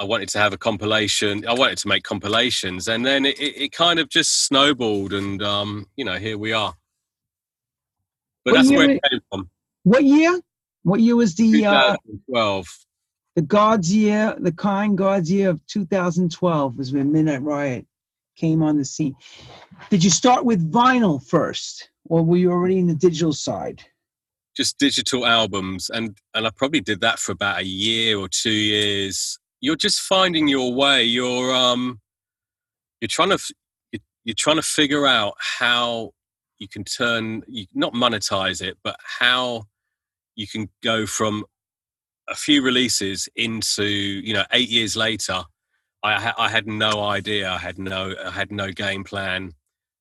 I wanted to have a compilation. I wanted to make compilations, and then it, it, it kind of just snowballed, and um, you know, here we are. But what that's where it came from. What year? What year was the 2012? Uh, the God's year, the kind God's year of 2012 was when Midnight Riot came on the scene. Did you start with vinyl first, or were you already in the digital side? just digital albums and and I probably did that for about a year or two years you're just finding your way. You're um you're trying to you're trying to figure out how you can turn you not monetize it but how you can go from a few releases into you know 8 years later I, I had no idea. I had no i had no game plan.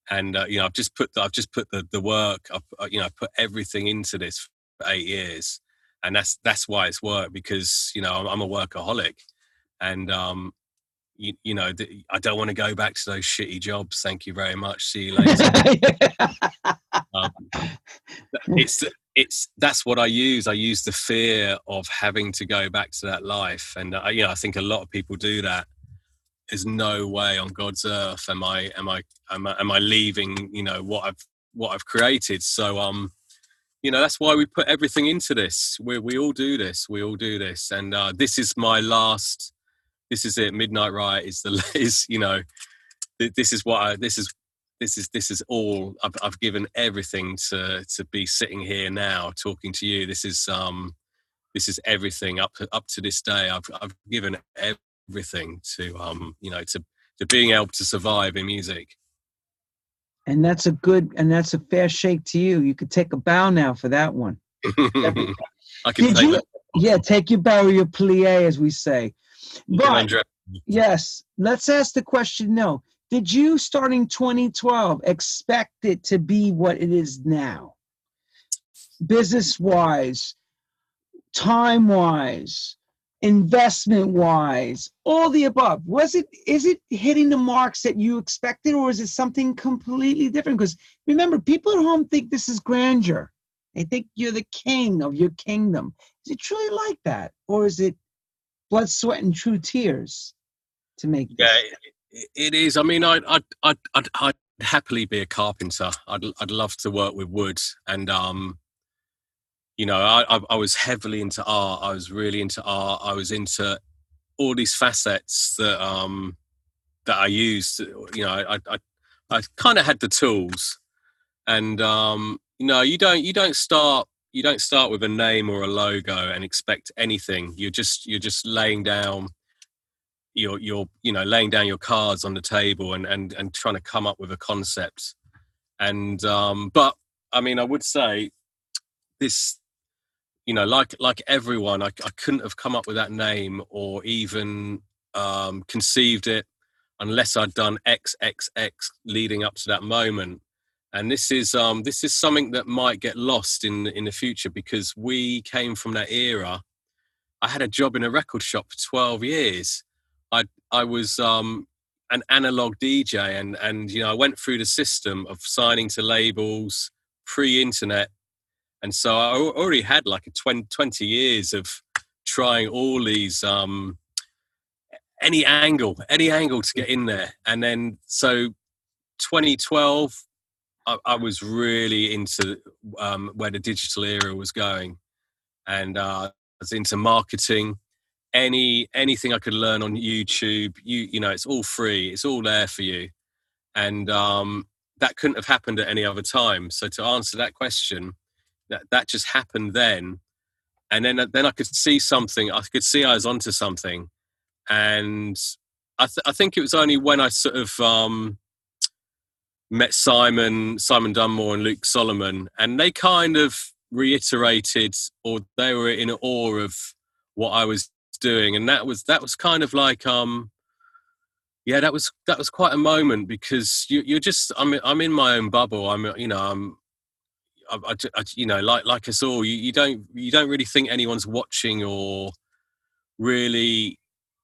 And uh, you know I've just put the, I've just put the the work I've you know put everything into this for eight years, and that's that's why it's worked because you know I'm, I'm a workaholic, and um, you, you know th- I don't want to go back to those shitty jobs. Thank you very much. See you later. [LAUGHS] um, it's it's that's what I use. I use the fear of having to go back to that life, and uh, you know I think a lot of people do that there's no way on God's earth am I am I am I, am I leaving you know what I've what I've created. So um, you know that's why we put everything into this. We we all do this. We all do this, and uh, this is my last. This is it. Midnight Riot is the [LAUGHS] is you know this is what I this is this is this is all I've, I've given everything to to be sitting here now talking to you. This is um this is everything up to, up to this day. I've I've given everything to um you know to to being able to survive in music and that's a good and that's a fair shake to you you could take a bow now for that one [LAUGHS] I can take you, yeah take your bow or your plie as we say but yes let's ask the question no. Did you starting 2012 expect it to be what it is now? Business wise time wise investment wise all the above. Was it is it hitting the marks that you expected or is it something completely different? Because remember people at home think this is grandeur. They think you're the king of your kingdom. Is it truly like that or is it blood sweat and true tears to make this? yeah it is i mean I'd, I'd i'd i'd, I'd happily be a carpenter i'd i'd love to work with wood and um you know, I, I, was heavily into art. I was really into art. I was into all these facets that um, that I used. You know, I I, I kind of had the tools, and um, you know, you don't you don't start you don't start with a name or a logo and expect anything. You're just you're just laying down your your you know laying down your cards on the table and and and trying to come up with a concept and um but i mean i would say this you know, like like everyone, I, I couldn't have come up with that name or even um, conceived it unless I'd done X X X leading up to that moment. And this is um, this is something that might get lost in in the future because we came from that era. I had a job in a record shop for 12 years. I I was um, an analog DJ, and and you know I went through the system of signing to labels pre-internet, and so I already had like a 20, 20 years of trying all these um, any angle, any angle to get in there, and then so 2012 I, I was really into um, where the digital era was going, and uh, I was into marketing. Any anything I could learn on YouTube, you you know, it's all free. It's all there for you, and um, that couldn't have happened at any other time. So to answer that question, that that just happened then, and then then I could see something. I could see I was onto something, and I, th- I think it was only when I sort of um, met Simon, Simon Dunmore, and Luke Solomon, and they kind of reiterated, or they were in awe of what I was doing, and that was that was kind of like, um, yeah, that was that was quite a moment because you, you're just, I'm I'm in my own bubble. I'm, you know, I'm. I, I, you know, like like us all, you, you don't you don't really think anyone's watching or really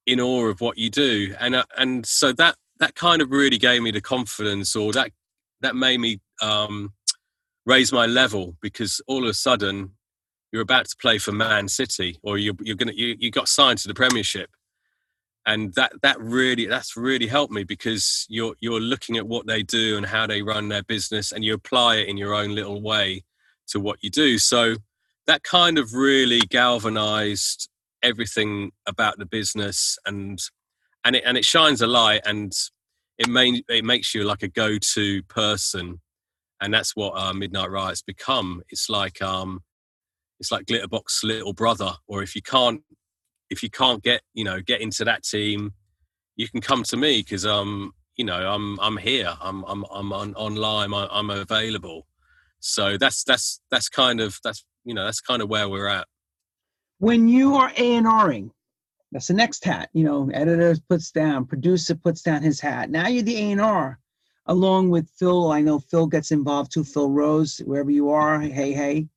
in awe of what you do, and uh, and so that that kind of really gave me the confidence, or that that made me um, raise my level because all of a sudden you're about to play for Man City, or you're, you're gonna you, you got signed to the Premiership, and that that really that's really helped me because you're you're looking at what they do and how they run their business, and you apply it in your own little way to what you do. So that kind of really galvanized everything about the business and and it and it shines a light and it may it makes you like a go-to person. And that's what uh, midnight riot's become. It's like um it's like glitterbox little brother or if you can't if you can't get you know get into that team you can come to me because um you know i'm i'm here. I'm i'm i'm on, online I'm, I'm available. So that's that's that's kind of that's you know that's kind of where we're at. When you are a&ring that's the next hat. You know, editor puts down, producer puts down his hat. Now you're the A&R, along with Phil. I know Phil gets involved too. Phil Rose, wherever you are, hey hey.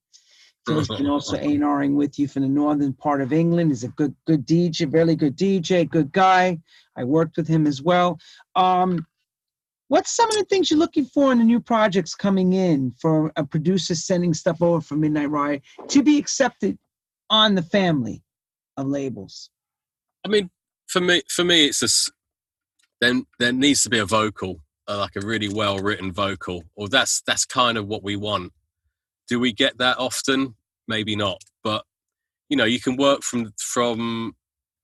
Phil's been [LAUGHS] also A&Ring with you from the northern part of England. He's a good good DJ, really good DJ, good guy. I worked with him as well. Um, what's some of the things you're looking for in the new projects coming in for a producer sending stuff over from Midnight Riot to be accepted on the family of labels? I mean, for me, for me, it's a then there needs to be a vocal, uh, like a really well written vocal, or that's that's kind of what we want. Do we get that often? Maybe not, but you know, you can work from from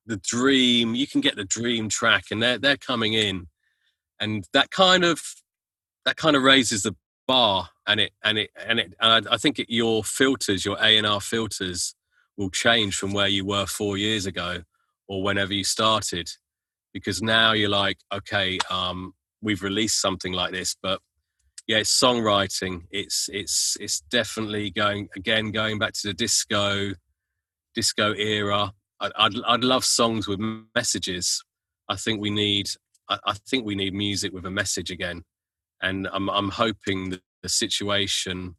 the dream. You can get the dream track, and they're they're coming in, and that kind of that kind of raises the bar, and it and it and it. And I, I think it, your filters, your A and R filters, will change from where you were four years ago or whenever you started because now you're like okay um, we've released something like this but yeah it's songwriting. It's it's it's definitely going again going back to the disco disco era. I'd i'd, I'd love songs with messages. I think we need I, I think we need music with a message again. And i'm i'm hoping that the situation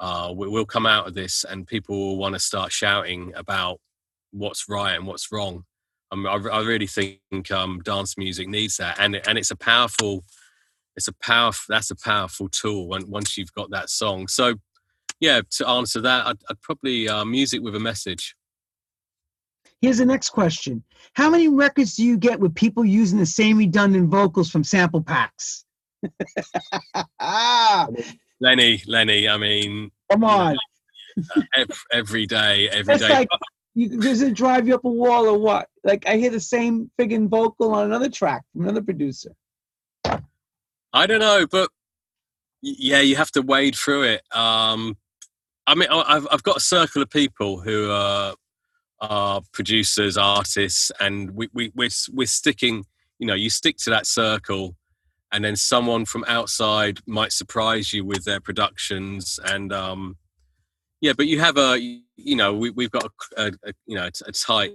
uh, will come out of this and people will want to start shouting about what's right and what's wrong. Um, I, I really think um, dance music needs that, and and it's a powerful, it's a powerful. That's a powerful tool when, once you've got that song. So, yeah, to answer that, I'd, I'd probably uh, music with a message. Here's the next question: How many records do you get with people using the same redundant vocals from sample packs? [LAUGHS] Lenny, Lenny. I mean, come on. [LAUGHS] every, every day, every day. Like, you, does it drive you up a wall or what? Like I hear the same friggin' vocal on another track from another producer. I don't know, but yeah, you have to wade through it. Um, I mean, I've I've got a circle of people who are, are producers, artists, and we we we're, we're sticking. You know, you stick to that circle, and then someone from outside might surprise you with their productions, and um, yeah, but you have a, you know, we, we've got a, a, a you know, a tight,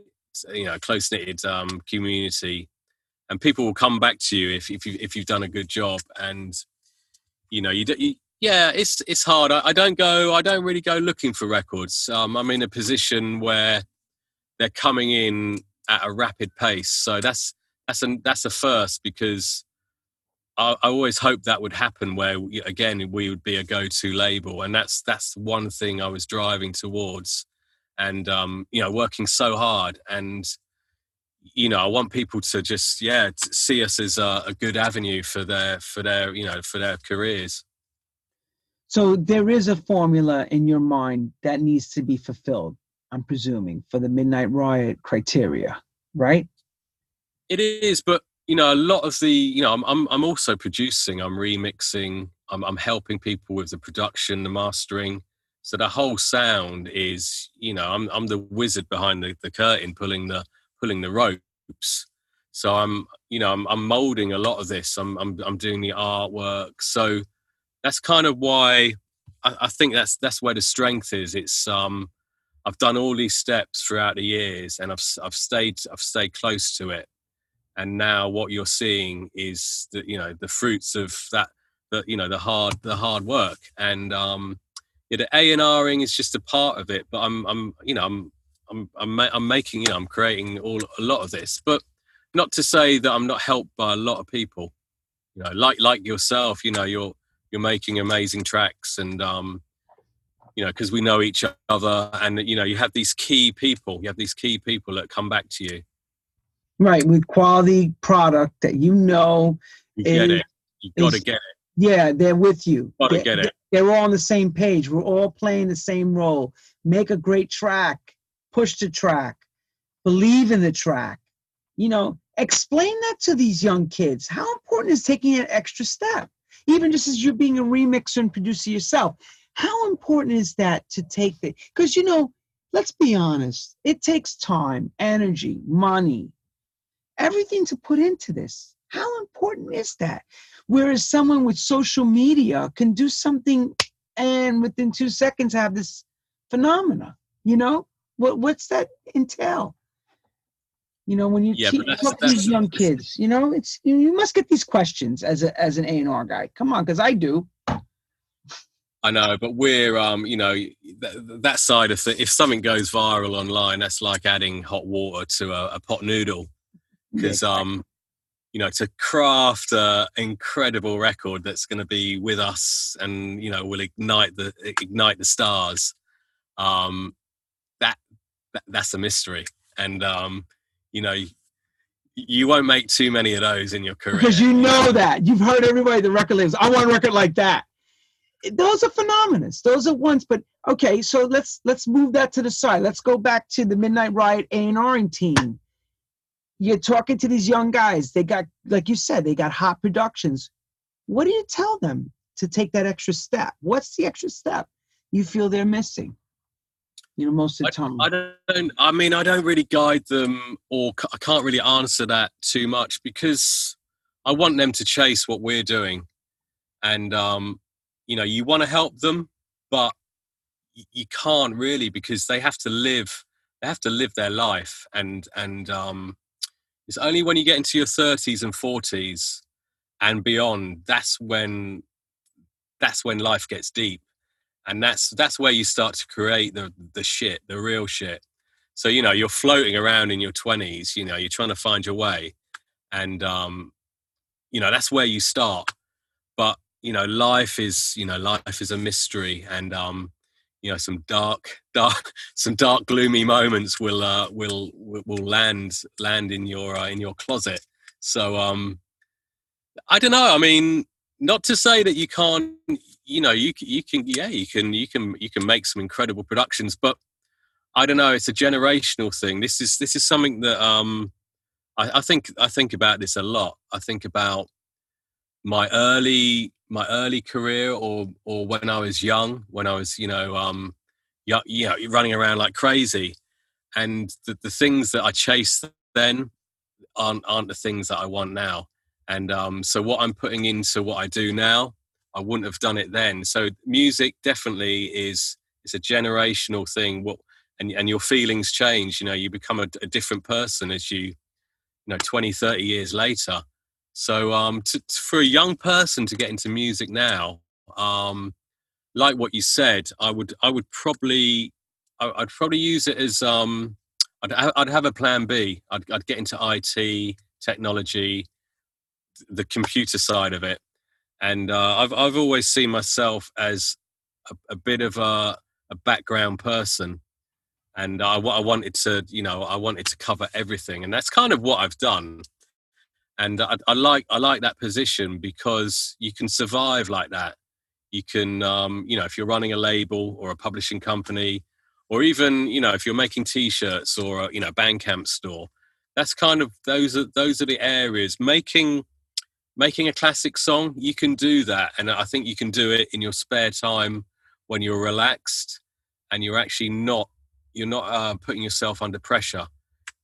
you know, close knitted um, community, and people will come back to you if if you if you've done a good job, and you know, you, do, you Yeah, it's it's hard. I, I, don't go. I don't really go looking for records. Um, I'm in a position where they're coming in at a rapid pace, so that's that's a that's a first because I, I always hoped that would happen. Where again we would be a go-to label, and that's that's one thing I was driving towards, and um, you know working so hard and you know, I want people to just yeah to see us as a, a, good avenue for their for their you know for their careers. So there is a formula in your mind that needs to be fulfilled. I'm presuming for the Midnight Riot criteria, right? It is, but you know, a lot of the you know, I'm I'm, I'm also producing, I'm remixing, I'm I'm helping people with the production, the mastering. So the whole sound is, you know, I'm I'm the wizard behind the, the curtain, pulling the pulling the ropes. So I'm, you know, I'm, I'm molding a lot of this. I'm, I'm, I'm doing the artwork. So that's kind of why I, I, think that's that's where the strength is. It's um, I've done all these steps throughout the years, and I've I've stayed I've stayed close to it. And now what you're seeing is the you know the fruits of that the you know the hard the hard work and um yeah, the A and Ring is just a part of it. But I'm I'm you know I'm I'm I'm, I'm making you know I'm creating all a lot of this, but not to say that I'm not helped by a lot of people. You know, like like yourself, you know, you're you're making amazing tracks, and um, you know, because we know each other, and you know, you have these key people. You have these key people that come back to you. Right, with quality product that you know. You get is, it. You got to get it. Yeah, they're with you. Got to get it. They're all on the same page. We're all playing the same role. Make a great track push the track, believe in the track. You know, explain that to these young kids. How important is taking an extra step? Even just as you're being a remixer and producer yourself, how important is that to take the because you know, let's be honest, it takes time, energy, money, everything to put into this. How important is that? Whereas someone with social media can do something and within two seconds have this phenomena, you know? What what's that entail? You know, when you yeah, teach these young kids, you know, it's you, you must get these questions as a as an A and R guy. Come on, because I do. I know, but we're, um, you know, that, that side of it. If something goes viral online, that's like adding hot water to a, a pot noodle, because, um, you know, to craft an incredible record that's going to be with us and you know will ignite the ignite the stars. Um, that, that that's a mystery. And um, you know, you won't make too many of those in your career because you know that you've heard everybody the record labels. I want a record like that. Those are phenomena. Those are ones. But okay, so let's let's move that to the side. Let's go back to the Midnight Riot A and R team. You're talking to these young guys. They got, like you said, they got hot productions. What do you tell them to take that extra step? What's the extra step you feel they're missing? you know most of the time I, I, don't i mean i don't really guide them or i can't really answer that too much because i want them to chase what we're doing and um you know you want to help them but you can't really because they have to live they have to live their life and and um it's only when you get into your 30s and 40s and beyond that's when that's when life gets deep. And that's that's where you start to create the the shit the real shit. So you know you're floating around in your 20s you know you're trying to find your way. And um you know that's where you start. But you know life is you know life is a mystery. And um you know some dark dark [LAUGHS] some dark gloomy moments will uh will will land land in your uh, in your closet. So um i don't know i mean not to say that you can't you know you you can yeah you can you can you can make some incredible productions but i don't know it's a generational thing. This is this is something that um I, I think i think about this a lot. I think about my early my early career or or when i was young when i was you know um you, know running around like crazy and the, the things that i chased then aren't aren't the things that i want now and um, so what I'm putting into what I do now, I wouldn't have done it then. So music definitely is it's a generational thing. What and and your feelings change. You know, you become a, a different person as you, you know, 20, 30 years later. So um, for a young person to get into music now, um, like what you said, I would I would probably I'd probably use it as um, I'd, I'd have a plan B. I'd, I'd get into IT, technology, the computer side of it, and uh, I've I've always seen myself as a, a bit of a, a background person, and I, I wanted to you know I wanted to cover everything, and that's kind of what I've done. And I, I like I like that position because you can survive like that. You can um, you know if you're running a label or a publishing company, or even you know if you're making T-shirts or a, you know Bandcamp store. That's kind of those are those are the areas making making a classic song, you can do that. And I think you can do it in your spare time when you're relaxed and you're actually not, you're not uh, putting yourself under pressure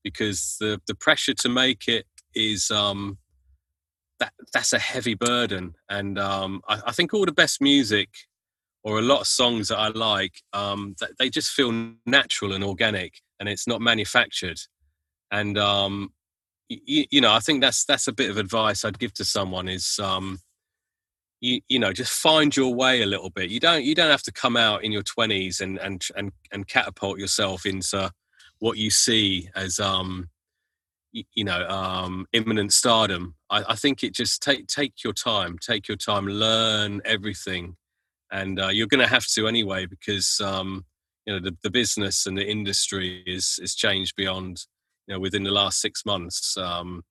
because the, the pressure to make it is, um, that, that's a heavy burden. And um, I, I, think all the best music or a lot of songs that I like, um, they just feel natural and organic and it's not manufactured. And um, you, you, know, I think that's that's a bit of advice I'd give to someone is, um, you, you know, just find your way a little bit. You don't you don't have to come out in your twenties and and and and catapult yourself into what you see as um, you, know um, imminent stardom. I, I, think it just take take your time, take your time, learn everything, and uh, you're going to have to anyway because um, you know the, the business and the industry is is changed beyond you know within the last six months. Um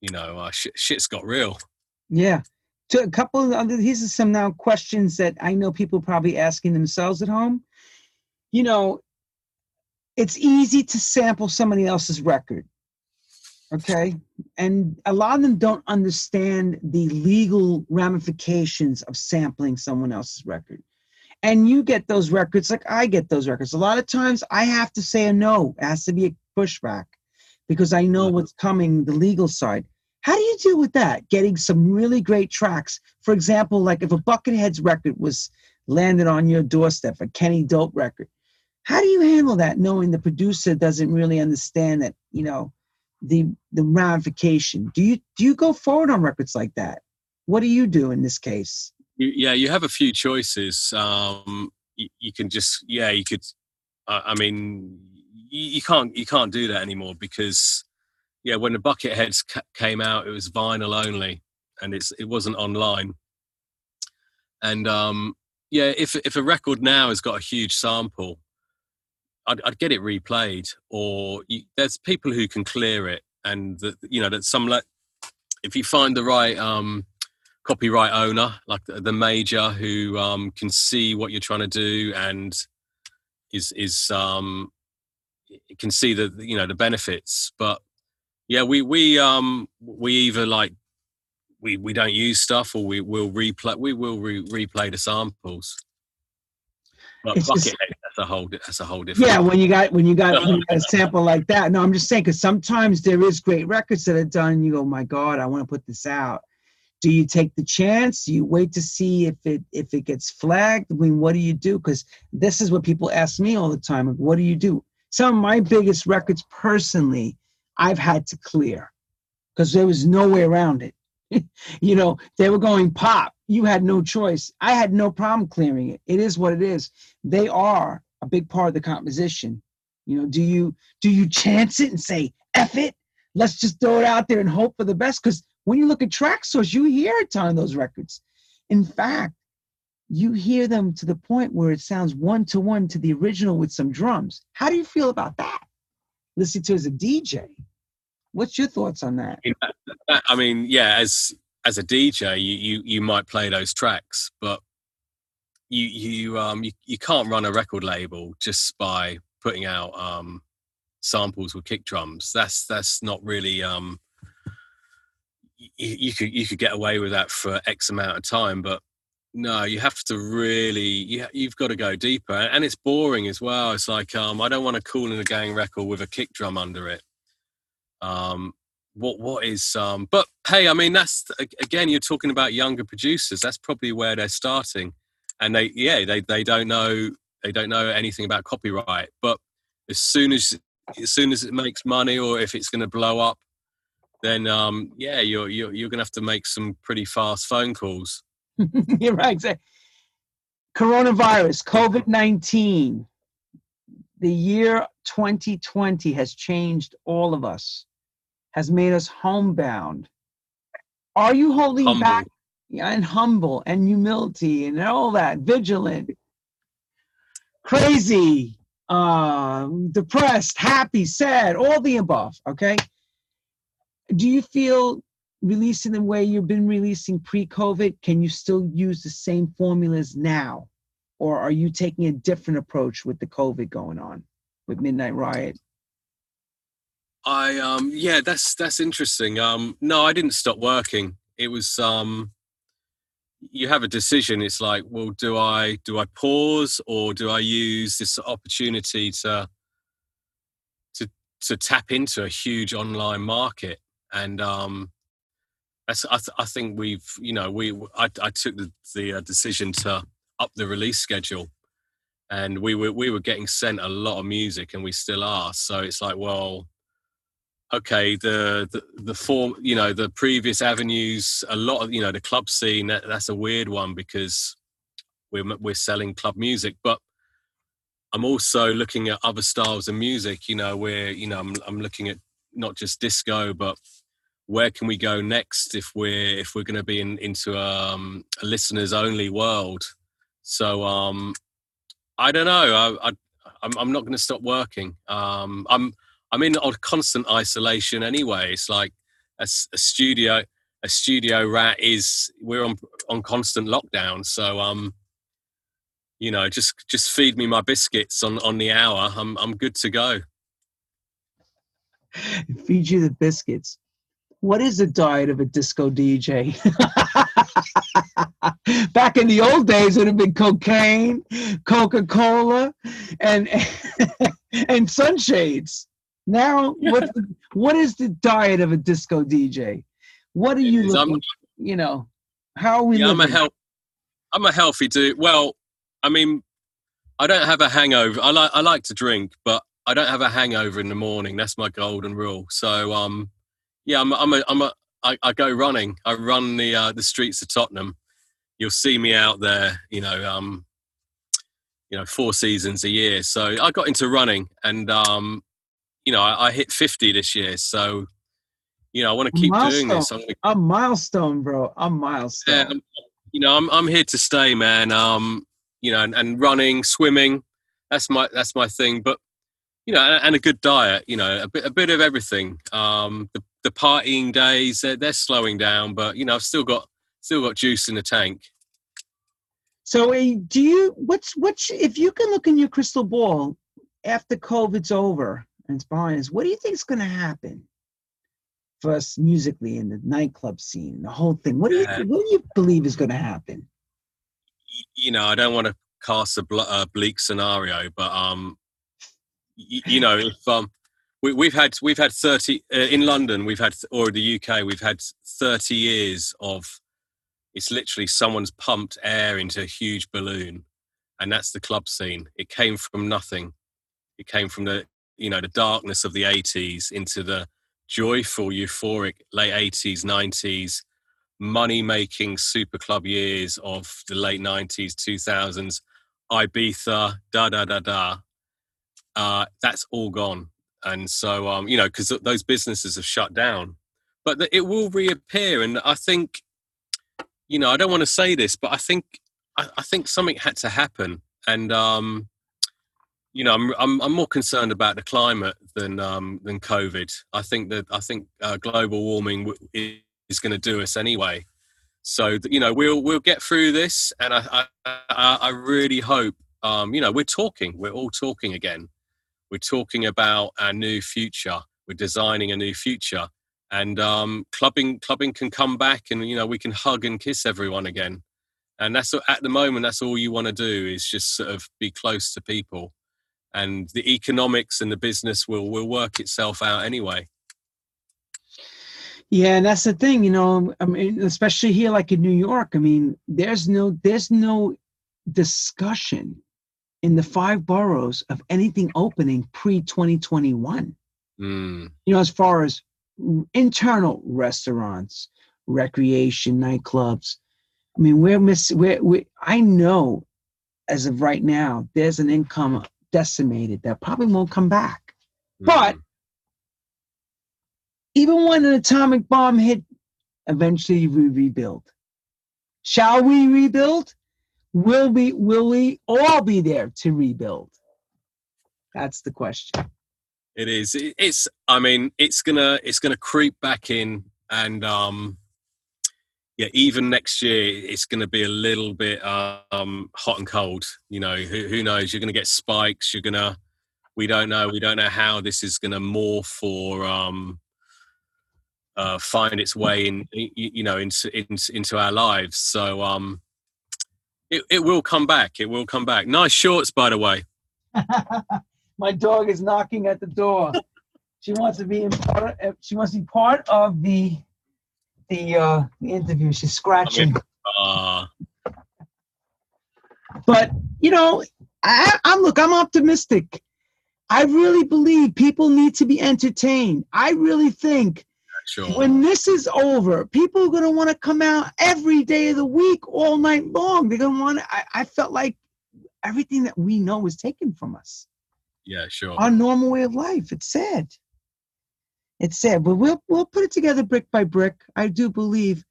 you know uh, sh- shit's got real. Yeah. So a couple of these are some now questions that i know people probably asking themselves at home. You know it's easy to sample somebody else's record okay and a lot of them don't understand the legal ramifications of sampling someone else's record and you get those records like I get those records. A lot of times I have to say a no. It has to be a pushback because I know what's coming, the legal side. How do you deal with that? Getting some really great tracks. For example, like if a Bucketheads record was landed on your doorstep, a Kenny Dope record, how do you handle that knowing the producer doesn't really understand that, you know, the the ramification? Do you do you go forward on records like that? What do you do in this case? yeah, you have a few choices. Um, you, you can just yeah, you could. Uh, I mean, you, you, can't you can't do that anymore because yeah, when the Bucketheads ca- came out, it was vinyl only, and it's it wasn't online. And um, yeah, if if a record now has got a huge sample, I'd, I'd get it replayed, or you, there's people who can clear it, and that you know that some like if you find the right um, copyright owner, like the, the major, who um, can see what you're trying to do and is is um, can see the you know the benefits. But yeah, we we um we either like we we don't use stuff or we will replay we will re- replay the samples. It's bucket just, that's a whole that's a whole different. Yeah, when you got when you got, when you got a [LAUGHS] sample like that. No, I'm just saying because sometimes there is great records that are done. And you go, oh my God, I want to put this out do you take the chance do you wait to see if it if it gets flagged i mean what do you do because this is what people ask me all the time what do you do some of my biggest records personally i've had to clear because there was no way around it [LAUGHS] you know they were going pop you had no choice i had no problem clearing it it is what it is they are a big part of the composition you know do you do you chance it and say F it let's just throw it out there and hope for the best because when you look at Traxsource, you hear a ton of those records. In fact, you hear them to the point where it sounds one to one to the original with some drums. How do you feel about that? Listening to as a DJ. What's your thoughts on that? I mean, yeah, as as a DJ, you you, you might play those tracks, but you you um you, you can't run a record label just by putting out um samples with kick drums. That's that's not really um you, you could you could get away with that for X amount of time, but no, you have to really you, you've got to go deeper, and it's boring as well. It's like um, I don't want a Kool and a Gang record with a kick drum under it. Um, what what is um, but hey, I mean that's again you're talking about younger producers. That's probably where they're starting, and they yeah they they don't know they don't know anything about copyright, but as soon as as soon as it makes money or if it's going to blow up then um, yeah, you're, you're, you're going to have to make some pretty fast phone calls. [LAUGHS] You're right. Exactly. Coronavirus, COVID 19. The year 2020 has changed all of us, has made us homebound. Are you holding humble. back and humble and humility and all that, vigilant, crazy, uh, depressed, happy, sad, all the above? Okay. Do you feel releasing the way you've been releasing pre-COVID, can you still use the same formulas now? Or are you taking a different approach with the COVID going on with Midnight Riot? I um yeah, that's that's interesting. Um no, I didn't stop working. It was um you have a decision. It's like, well, do I do I pause or do I use this opportunity to to to tap into a huge online market? And um that's, I, th- I think we've, you know, we, I, I took the, the uh, decision to up the release schedule and we were, we were getting sent a lot of music and we still are. So it's like, well, okay, the, the, the form, you know, the previous avenues, a lot of, you know, the club scene, that, that's a weird one because we're, we're selling club music, but I'm also looking at other styles of music, you know, where, you know, I'm, I'm looking at not just disco, but where can we go next if we're if we're going to be in, into um, a listeners only world? So um, i don't know i, I I'm, I'm not going to stop working. Um, i'm i'm in constant isolation anyway. It's like a, a, studio a studio rat is we're on on constant lockdown. So um you know just just feed me my biscuits on on the hour. I'm i'm good to go. Feed you the biscuits. What is the diet of a disco DJ? [LAUGHS] Back in the old days, it would have been cocaine, Coca Cola, and [LAUGHS] and sunshades. Now, what what is the diet of a disco DJ? What are you looking? you know, how are we? Yeah, I'm a health. I'm a healthy dude. Well, I mean, I don't have a hangover. I like I like to drink, but I don't have a hangover in the morning. That's my golden rule. So, um, yeah, I'm, I'm a, I'm a, I, I go running. I run the uh, the streets of Tottenham. You'll see me out there. You know, um, you know, four seasons a year. So I got into running, and um, you know, I, I hit 50 this year. So you know, I want to keep milestone. doing this. I'm gonna, a milestone, bro. A milestone. Yeah, you know, I'm I'm here to stay, man. Um, you know, and, and running, swimming, that's my that's my thing. But you know, and, and, a good diet. You know, a bit a bit of everything. Um, the the partying days they're, they're slowing down, but you know I've still got still got juice in the tank. So, uh, do you? What's what's if you can look in your crystal ball after COVID's over and it's behind us? What do you think is going to happen for us musically in the nightclub scene, the whole thing? What do you what do you believe is going to happen? You know, I don't want to cast a, a bleak scenario, but um, you, you know, if um, we, have had we've had 30 uh, in london we've had or the uk we've had 30 years of it's literally someone's pumped air into a huge balloon and that's the club scene it came from nothing it came from the you know the darkness of the 80s into the joyful euphoric late 80s 90s money making super club years of the late 90s 2000s ibiza da da da da. Uh, that's all gone. And so um, you know because those businesses have shut down. But it will reappear and i think you know i don't want to say this but i think i, I think something had to happen. And um, you know I'm, I'm, I'm more concerned about the climate than um, than covid. I think that i think uh, global warming is going to do us anyway. So you know we'll we'll get through this and i i, I really hope um, you know we're talking. We're all talking again. We're talking about our new future. We're designing a new future, and um, clubbing clubbing can come back, and you know we can hug and kiss everyone again. And that's at the moment, that's all you want to do is just sort of be close to people, and the economics and the business will will work itself out anyway. Yeah, and that's the thing, you know. I mean, especially here, like in New York. I mean, there's no there's no discussion in the five boroughs of anything opening pre 2021. Mm. You know, as far as internal restaurants, recreation, nightclubs, I mean, we're missing. We're, we I know, as of right now, there's an income decimated that probably won't come back. Mm. But even when an atomic bomb hit, eventually we rebuild. Shall we rebuild? Will we? Will we all be there to rebuild? That's the question. It is. It's. I mean, it's gonna. It's gonna creep back in, and um, yeah, even next year, it's going to be a little bit um, hot and cold. You know, who, who knows? You're going to get spikes. You're going to. We don't know. We don't know how this is going to morph or um, uh, find its way in. You know, into into, our lives. So um, it it will come back. It will come back. Nice shorts, by the way. [LAUGHS] My dog is knocking at the door. she wants to be in part. Of, she wants to be part of the the uh, the interview. She's scratching. Uh... But you know, I, I'm look. I'm optimistic. I really believe people need to be entertained. I really think sure. when this is over, people are going to want to come out every day of the week, all night long. They're going to want. I, I felt like everything that we know was taken from us. Yeah, sure. Our normal way of life. It's sad it's sad, but we'll we'll put it together brick by brick. I do believe,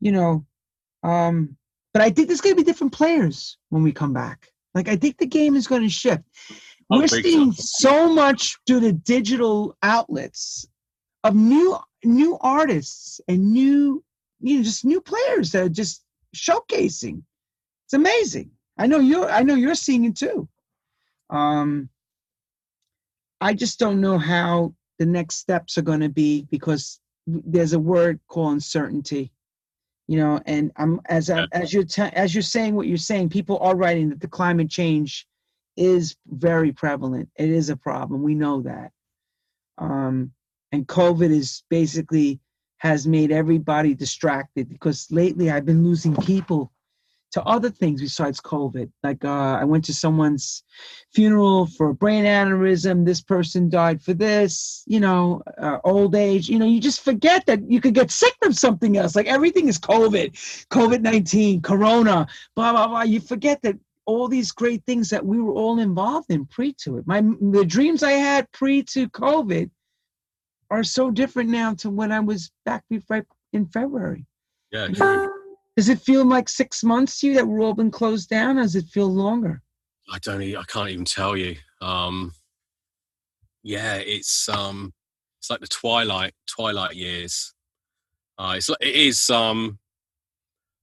you know, um, but I think there's going to be different players when we come back. Like I think the game is going to shift. We're seeing so. so much through the digital outlets of new new artists and new you know just new players that are just showcasing. It's amazing. I know you're I know you're seeing it too. Um, I just don't know how the next steps are going to be because there's a word called uncertainty you know and i'm as I, as you're as you're saying what you're saying people are writing that the climate change is very prevalent. It is a problem. We know that. Um and covid is basically has made everybody distracted because lately i've been losing people to other things besides COVID. Like uh, I went to someone's funeral for a brain aneurysm. This person died for this. You know, uh, old age. You know, you just forget that you could get sick from something else. Like everything is COVID, COVID nineteen, Corona, blah blah blah. You forget that all these great things that we were all involved in pre to it. My the dreams I had pre to COVID are so different now to when I was back before in February. Yeah. Does it feel like six months to you that we're all been closed down? Or does it feel longer? I don't. I can't even tell you. Um, yeah, it's um, it's like the twilight twilight years. Uh, it's it is. Um,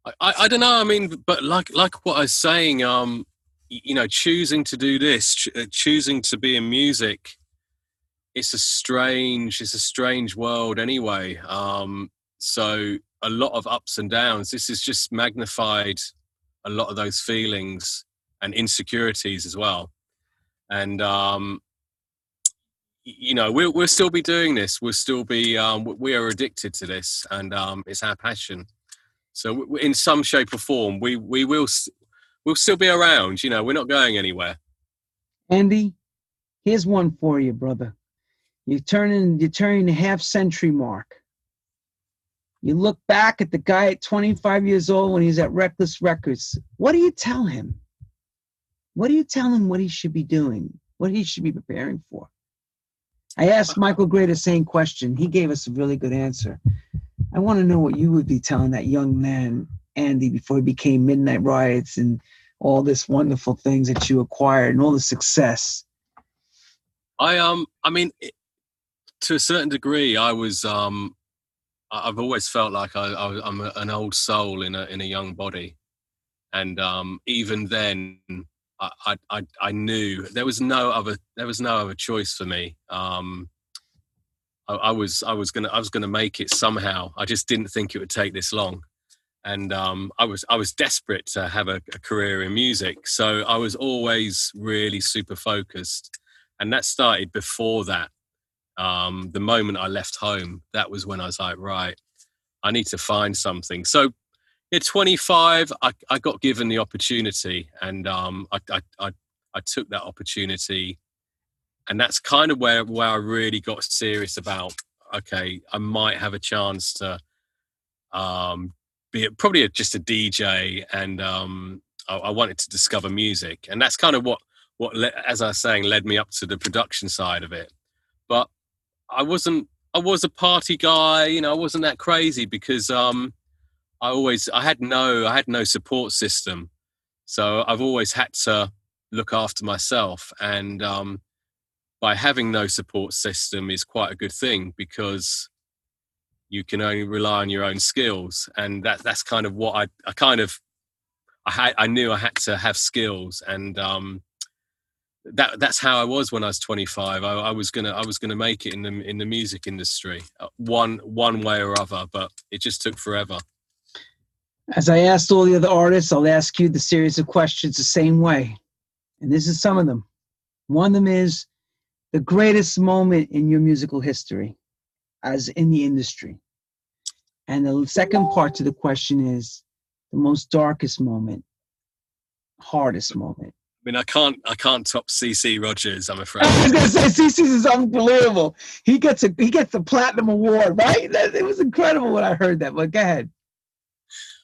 I, I, I don't know. I mean, but like like what I was saying. Um, you know, choosing to do this, ch- uh, choosing to be in music. It's a strange. It's a strange world anyway. Um, so a lot of ups and downs. This has just magnified a lot of those feelings and insecurities as well. And um, you know, we'll we'll still be doing this. We'll still be um, we are addicted to this, and um, it's our passion. So, in some shape or form, we we will we'll still be around. You know, we're not going anywhere. Andy, here's one for you, brother. You're turning you're turning the half century mark. You look back at the guy at 25 years old when he's at Reckless Records. What do you tell him? What do you tell him what he should be doing? What he should be preparing for? I asked Michael Gray the same question. He gave us a really good answer. I want to know what you would be telling that young man, Andy, before he became Midnight Riots and all this wonderful things that you acquired and all the success. I um, I mean, to a certain degree, I was um, I've always felt like I, am an old soul in a in a young body, and um, even then, I, I I knew there was no other there was no other choice for me. Um, I, I, was I was gonna I was gonna make it somehow. I just didn't think it would take this long, and um, I was I was desperate to have a, a career in music. So I was always really super focused, and that started before that um, the moment I left home, that was when I was like, right, I need to find something. So at 25, I, I got given the opportunity and um, I, I, I, I, took that opportunity. And that's kind of where, where I really got serious about, okay, I might have a chance to um, be probably a, just a DJ, and um, I, I, wanted to discover music, and that's kind of what what le- as I was saying led me up to the production side of it. But I wasn't. I was a party guy, you know. I wasn't that crazy because um, I always I had no I had no support system, so I've always had to look after myself, and um, by having no support system is quite a good thing because you can only rely on your own skills and that that's kind of what i, I kind of I, had, I knew i had to have skills and um, that that's how i was when i was 25 I, I, was gonna i was gonna make it in the in the music industry uh, one one way or other but it just took forever as i asked all the other artists i'll ask you the series of questions the same way and this is some of them one of them is the greatest moment in your musical history as in the industry? And the second part to the question is the most darkest moment, hardest moment. I mean, I can't, I can't top CeCe Rogers. I'm afraid. I was gonna say CeCe is unbelievable. He gets a, he gets the platinum award, right? That, it was incredible when I heard that. But go ahead.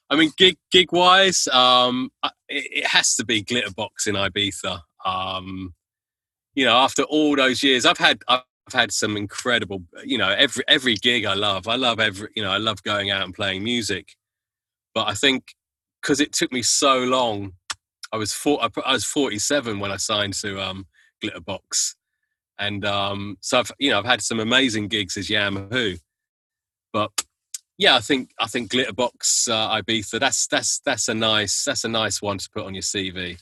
I mean, gig gig wise, um, it, it has to be Glitterbox in Ibiza. Um, you know, after all those years, I've had I've had some incredible, you know, every every gig I love. I love every, you know, I love going out and playing music. But I think because it took me so long, I was four, I was 47 when I signed to um, Glitterbox, and um, so I've you know I've had some amazing gigs as Yam Who, but yeah, I think I think Glitterbox uh, Ibiza that's that's that's a nice that's a nice one to put on your CV.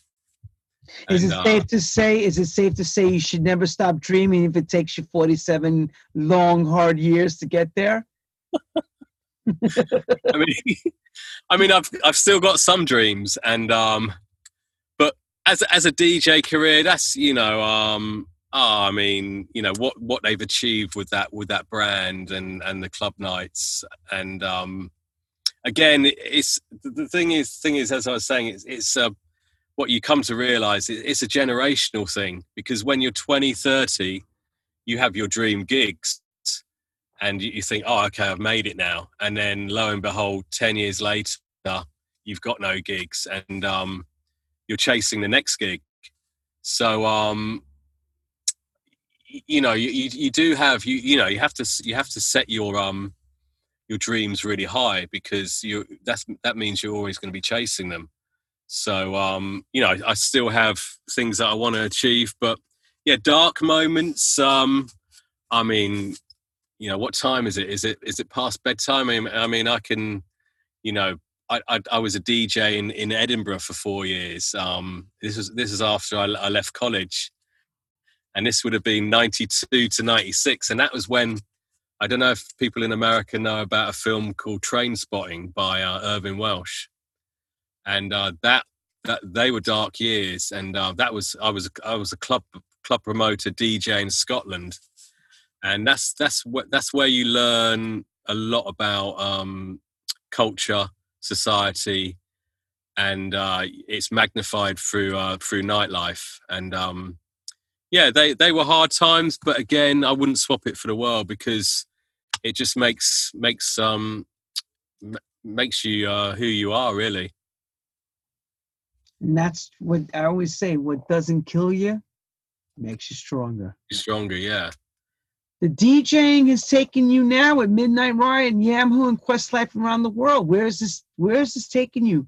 Is it safe uh, to say? Is it safe to say you should never stop dreaming if it takes you forty-seven long, hard years to get there? [LAUGHS] I mean, [LAUGHS] I mean, I've I've still got some dreams, and um, as as a DJ career, that's you know, um, oh, I mean, you know what what they've achieved with that with that brand and and the club nights, and um, again, it's the thing is thing is as I was saying, it's it's uh, what you come to realize it's a generational thing. Because when you're 20 30 you have your dream gigs. And you think oh okay i've made it now. And then lo and behold 10 years later you've got no gigs. And um, you're chasing the next gig so um, you know you, you, you do have you you know you have to you have to set your um your dreams really high because you that's that means you're always going to be chasing them so, um, you know, I, I, still have things that I want to achieve, but yeah, dark moments. Um, I mean, you know, what time is it? Is it is it past bedtime? I mean, I can, you know, I, I, I was a DJ in, in Edinburgh for four years. Um, this is this is after I, I left college, and this would have been ninety two to ninety six, and that was when I don't know if people in America know about a film called Trainspotting by uh, Welsh. And uh, that that they were dark years, and uh, that was I was I was a club club promoter DJ in Scotland, and that's that's what that's where you learn a lot about um, culture, society, and uh, it's magnified through uh, through nightlife. And um, yeah, they they were hard times, but again, I wouldn't swap it for the world because it just makes makes um makes you uh, who you are really. And that's what I always say what doesn't kill you makes you stronger. Stronger, yeah. The DJing has taken you now at Midnight Riot and Yam Who and Questlife around the world. Where is this where is this taking you?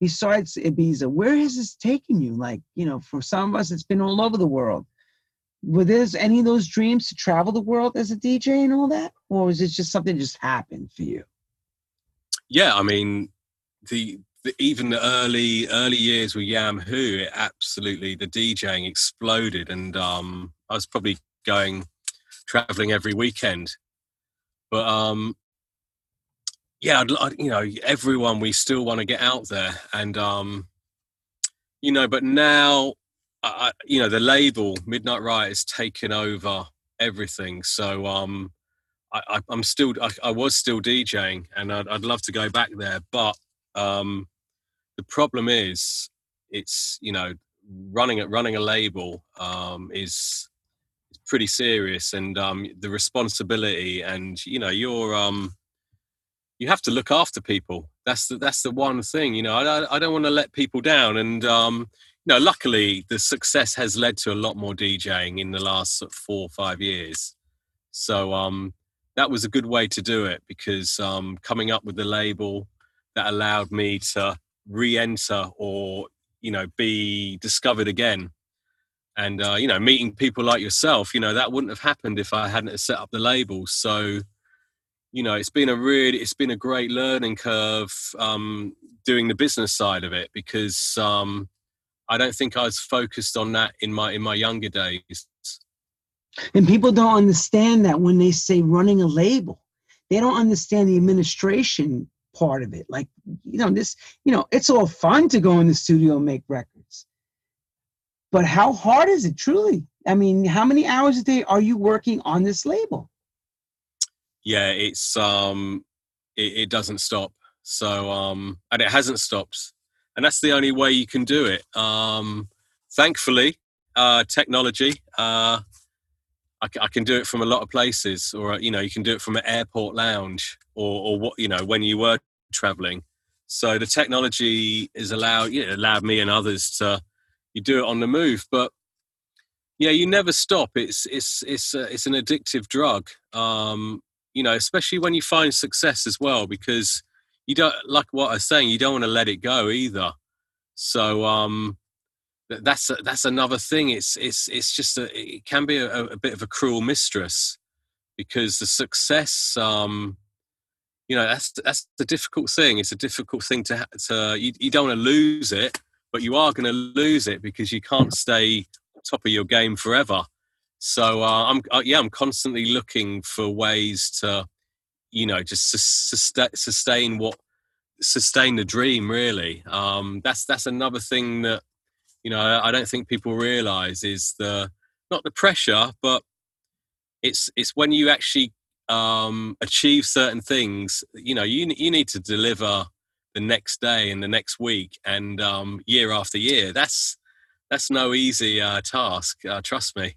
Besides Ibiza, where has this taken you? Like, you know, for some of us it's been all over the world. Were there any of those dreams to travel the world as a DJ and all that? Or was it just something just happened for you? Yeah, I mean, the even the early early years with Yam Who, it absolutely the DJing exploded, and um, I was probably going traveling every weekend. But um, yeah, I'd, I'd, you know, everyone we still want to get out there, and um, you know, but now, I, you know, the label Midnight Riot has taken over everything. So um, I, am still, I, I, was still DJing, and I'd, I'd, love to go back there, but um, the problem is it's you know running it running a label um, is pretty serious and um, the responsibility and you know you're um, you have to look after people. That's the that's the one thing you know i, I don't want to let people down and um you know luckily the success has led to a lot more djing in the last four or five years. So um that was a good way to do it because um coming up with the label that allowed me to re-enter or you know be discovered again and uh, you know meeting people like yourself you know that wouldn't have happened if i hadn't set up the label. So you know it's been a really it's been a great learning curve um, doing the business side of it because um, i don't think i was focused on that in my in my younger days. And people don't understand that when they say running a label they don't understand the administration part of it. Like you know this you know it's all fun to go in the studio and make records but how hard is it truly i mean how many hours a day are you working on this label yeah, it's um, it, it doesn't stop. So um, and it hasn't stopped, and that's the only way you can do it. Um, thankfully, uh, technology. Uh, I, I can do it from a lot of places, or you know, you can do it from an airport lounge, or, or what you know, when you were traveling. So the technology is allowed, you know, allowed me and others to you do it on the move. But yeah, you never stop. It's it's it's uh, it's an addictive drug. Um, you know, especially when you find success as well, because you don't like what I was saying, you don't want to let it go either. So um, that's a, that's another thing. It's it's it's just a, it can be a, a bit of a cruel mistress because the success, um, you know, that's that's the difficult thing. It's a difficult thing to to you, you don't want to lose it, but you are going to lose it because you can't stay top of your game forever. So uh, I'm uh, yeah, I'm constantly looking for ways to, you know, just sustain, sustain what sustain the dream. Really, um, that's that's another thing that you know I don't think people realize is the not the pressure, but it's it's when you actually um, achieve certain things. You know, you you need to deliver the next day and the next week and um, year after year. That's that's no easy uh, task. Uh, trust me.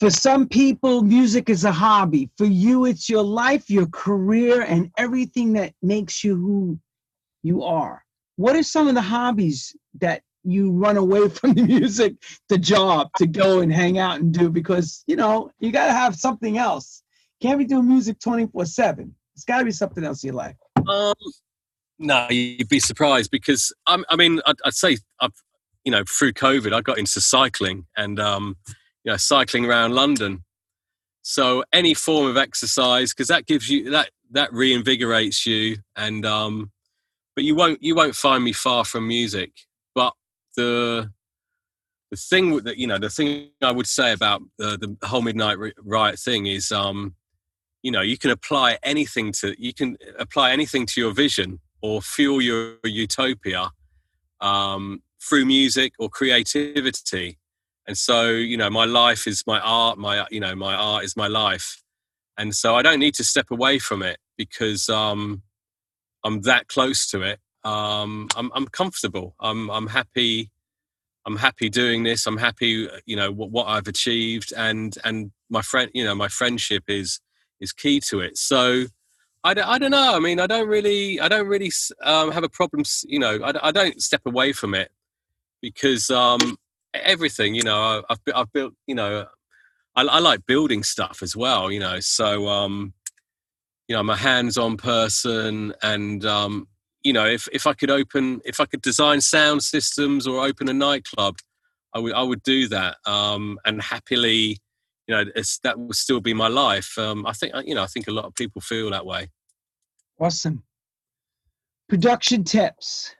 For some people, music is a hobby. For you, it's your life, your career, and everything that makes you who you are. What are some of the hobbies that you run away [LAUGHS] from the music, the job, to go and hang out and do? Because, you know, you got to have something else. Can't be doing music 24 7. It's got to be something else in your life. Um, no, you'd be surprised because, um, I mean, I'd, I'd say, I've, you know, through COVID, I got into cycling and, um, you know, cycling around London. So any form of exercise, because that gives you that that reinvigorates you, and um, but you won't you won't find me far from music. But the the thing that you know the thing I would say about the, the whole midnight riot thing is um, you know you can apply anything to you can apply anything to your vision or fuel your utopia um, through music or creativity. And so you know my life is my art my you know my art is my life. And so i don't need to step away from it because um i'm that close to it. Um i'm, I'm comfortable. I'm i'm happy i'm happy doing this. I'm happy you know what, what i've achieved. And and my friend you know my friendship is is key to it. So I don't, I don't know. I mean, I don't really, I don't really um, have a problem. You know, I, I don't step away from it because um, everything. You know, I've I've built. You know, I, I like building stuff as well. You know, so um, you know, I'm a hands-on person, and um, you know, if if I could open, if I could design sound systems or open a nightclub, I would I would do that, um, and happily, you know, that will still be my life. Um, I think you know, I think a lot of people feel that way. Awesome. Production tips.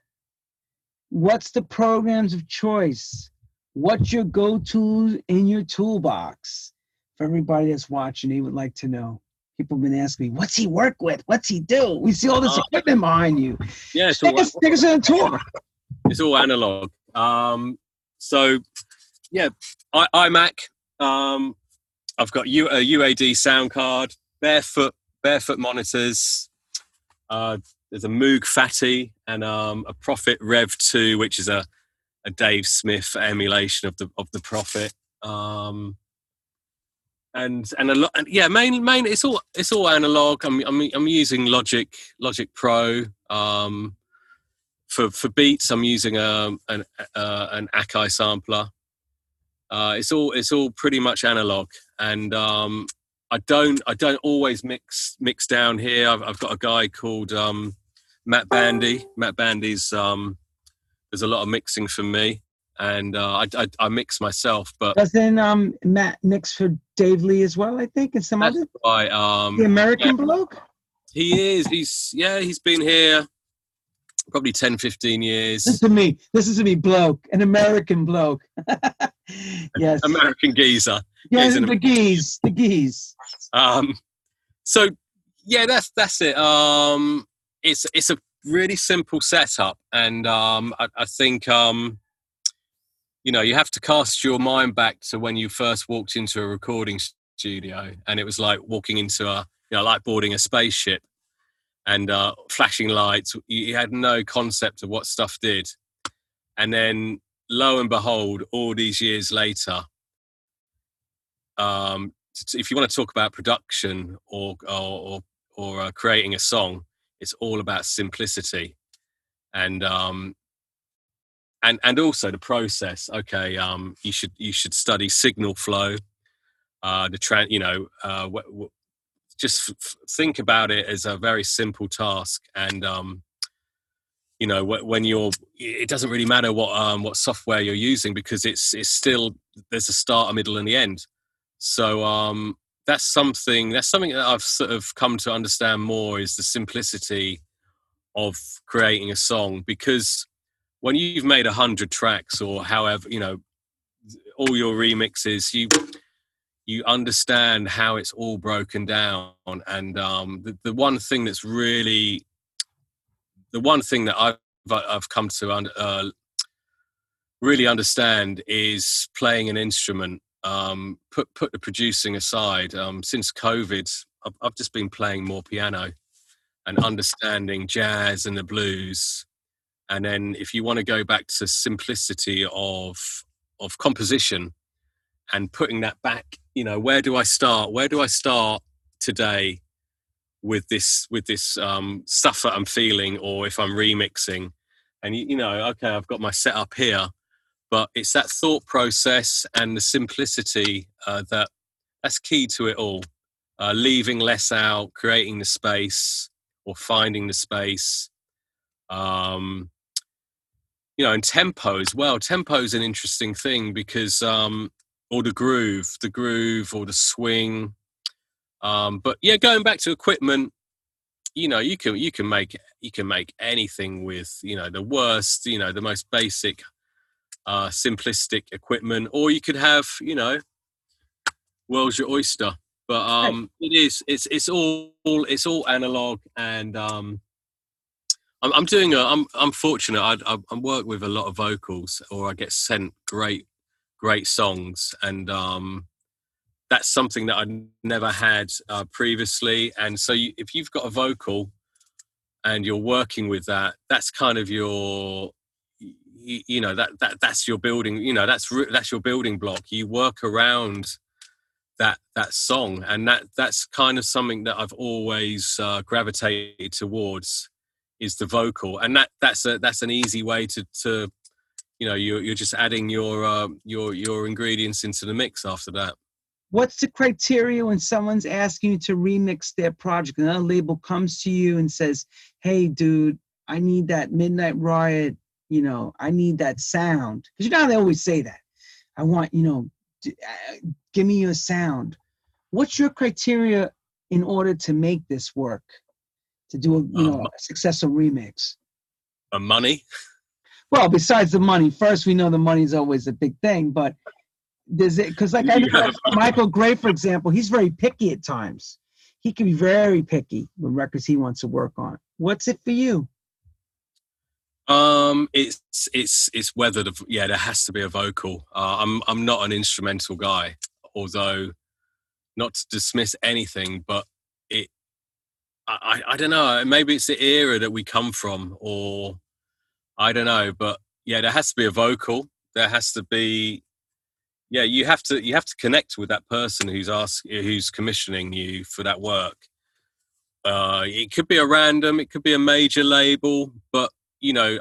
What's the programs of choice? What's your go-to in your toolbox? For everybody that's watching, they would like to know. People have been asking me, what's he work with? What's he do? We see all this uh, equipment behind you. Yeah, it's take, all, us, take us on a tour. [LAUGHS] It's all analog. Um, so, yeah, I, iMac. Um, I've got U, a UAD sound card, barefoot barefoot monitors. Uh, there's a Moog Phatty and um, a Prophet Rev 2, which is a a Dave Smith emulation of the of the Prophet. Um, and and a lot, and yeah, main main it's all it's all analog. I'm I'm, I'm using Logic Logic Pro. Um, for for beats, I'm using um, an uh, an Akai sampler. Uh, it's all it's all pretty much analog, and um, I don't I don't always mix mix down here. I've, I've got a guy called um, Matt Bandy. Matt Bandy's um, there's a lot of mixing for me, and uh, I, I, I mix myself. But doesn't um, Matt mix for Dave Lee as well? I think and some other right. Um, the American yeah. bloke. He is. He's yeah. He's been here probably 10, 15 years. Listen to me. Listen to me, bloke. An American bloke. [LAUGHS] yes. American geezer. Yes, the geese. The geese. Um, so yeah, that's that's it. Um, it's it's a really simple setup, and um, I, I think um, you know you have to cast your mind back to when you first walked into a recording studio, and it was like walking into a you know like boarding a spaceship and uh, flashing lights. You had no concept of what stuff did. And then, lo and behold, all these years later, um, if you want to talk about production or or or, uh, creating a song, it's all about simplicity, and um, and and also the process. Okay, um, you should you should study signal flow, uh, the tra- you know uh, just f- think about it as a very simple task and um, you know when you're it doesn't really matter what um, what software you're using because it's it's still there's a start a middle and the end. So um, that's something that's something that i've sort of come to understand more is the simplicity of creating a song because when you've made a hundred tracks or however you know all your remixes you you understand how it's all broken down and um, the, the one thing that's really the one thing that i've i've come to uh, really understand is playing an instrument um, put put the producing aside. Um, since covid I've, I've just been playing more piano and understanding jazz and the blues. And then if you want to go back to simplicity of of composition and putting that back you know where do i start? Where do i start today with this with this um, stuff that i'm feeling or if i'm remixing and you, you know okay i've got my setup here but it's that thought process and the simplicity uh, that that's key to it all uh, leaving less out creating the space or finding the space um, you know and tempo as well tempo is an interesting thing because um, or the groove, the groove or the swing. Um, but yeah, going back to equipment, you know, you can you can make you can make anything with you know the worst, you know, the most basic, uh, simplistic equipment, or you could have you know, world's your oyster. But um, it is it's it's all it's all analog and um, I'm, I'm doing a I'm I'm fortunate I I, I work with a lot of vocals or I get sent great great songs and um, that's something that i never had uh, previously. And so you, if you've got a vocal and you're working with that that's kind of your you, you know that that that's your building you know that's that's your building block. You work around that that song. And that that's kind of something that i've always uh, gravitated towards is the vocal. And that that's a that's an easy way to to you know you're, you're just adding your uh, your your ingredients into the mix after that what's the criteria when someone's asking you to remix their project? Another label comes to you and says hey dude i need that midnight riot you know i need that sound. Because you know they always say that. I want you know uh, give me your sound. What's your criteria in order to make this work? To do a you know um, a successful remix? A money? Well, besides the money, first we know the money is always a big thing, but does it because like I know Michael Gray, for example, he's very picky at times. He can be very picky with records he wants to work on. What's it for you? Um, it's it's it's whether the yeah there has to be a vocal. Uh, I'm I'm not an instrumental guy, although not to dismiss anything, but it I I don't know. Maybe it's the era that we come from, or I don't know, but yeah, there has to be a vocal. There has to be, yeah, you have to you have to connect with that person who's ask who's commissioning you for that work. uh, it could be a random, it could be a major label, but you know,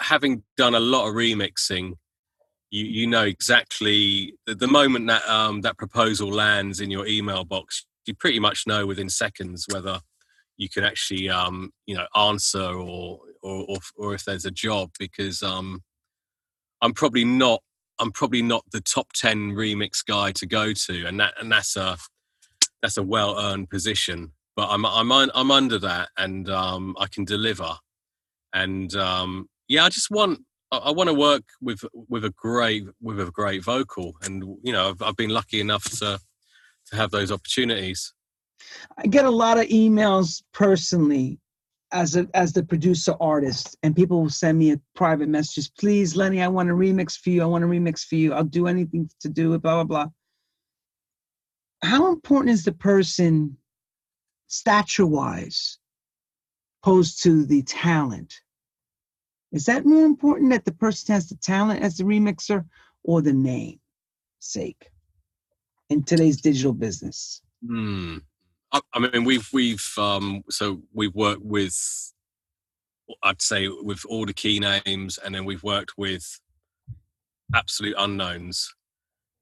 having done a lot of remixing, you you know exactly the, moment that um, that proposal lands in your email box, you pretty much know within seconds whether you can actually um, you know answer or, or or or if there's a job because um, I'm probably not I'm probably not the top ten remix guy to go to, and that and that's a that's a well earned position. But I'm I'm I'm under that, and um, I can deliver. And um, yeah, I just want I, I want to work with with a great with a great vocal, and you know I've, I've been lucky enough to to have those opportunities. I get a lot of emails personally as a as the producer artist and people will send me a private messages please lenny i want a remix for you i want a remix for you i'll do anything to do it blah blah blah. How important is the person stature wise opposed to the talent? Is that more important that the person has the talent as the remixer or the name sake in today's digital business? Hmm. I mean, we've we've um, so we've worked with, I'd say, with all the key names, and then we've worked with absolute unknowns,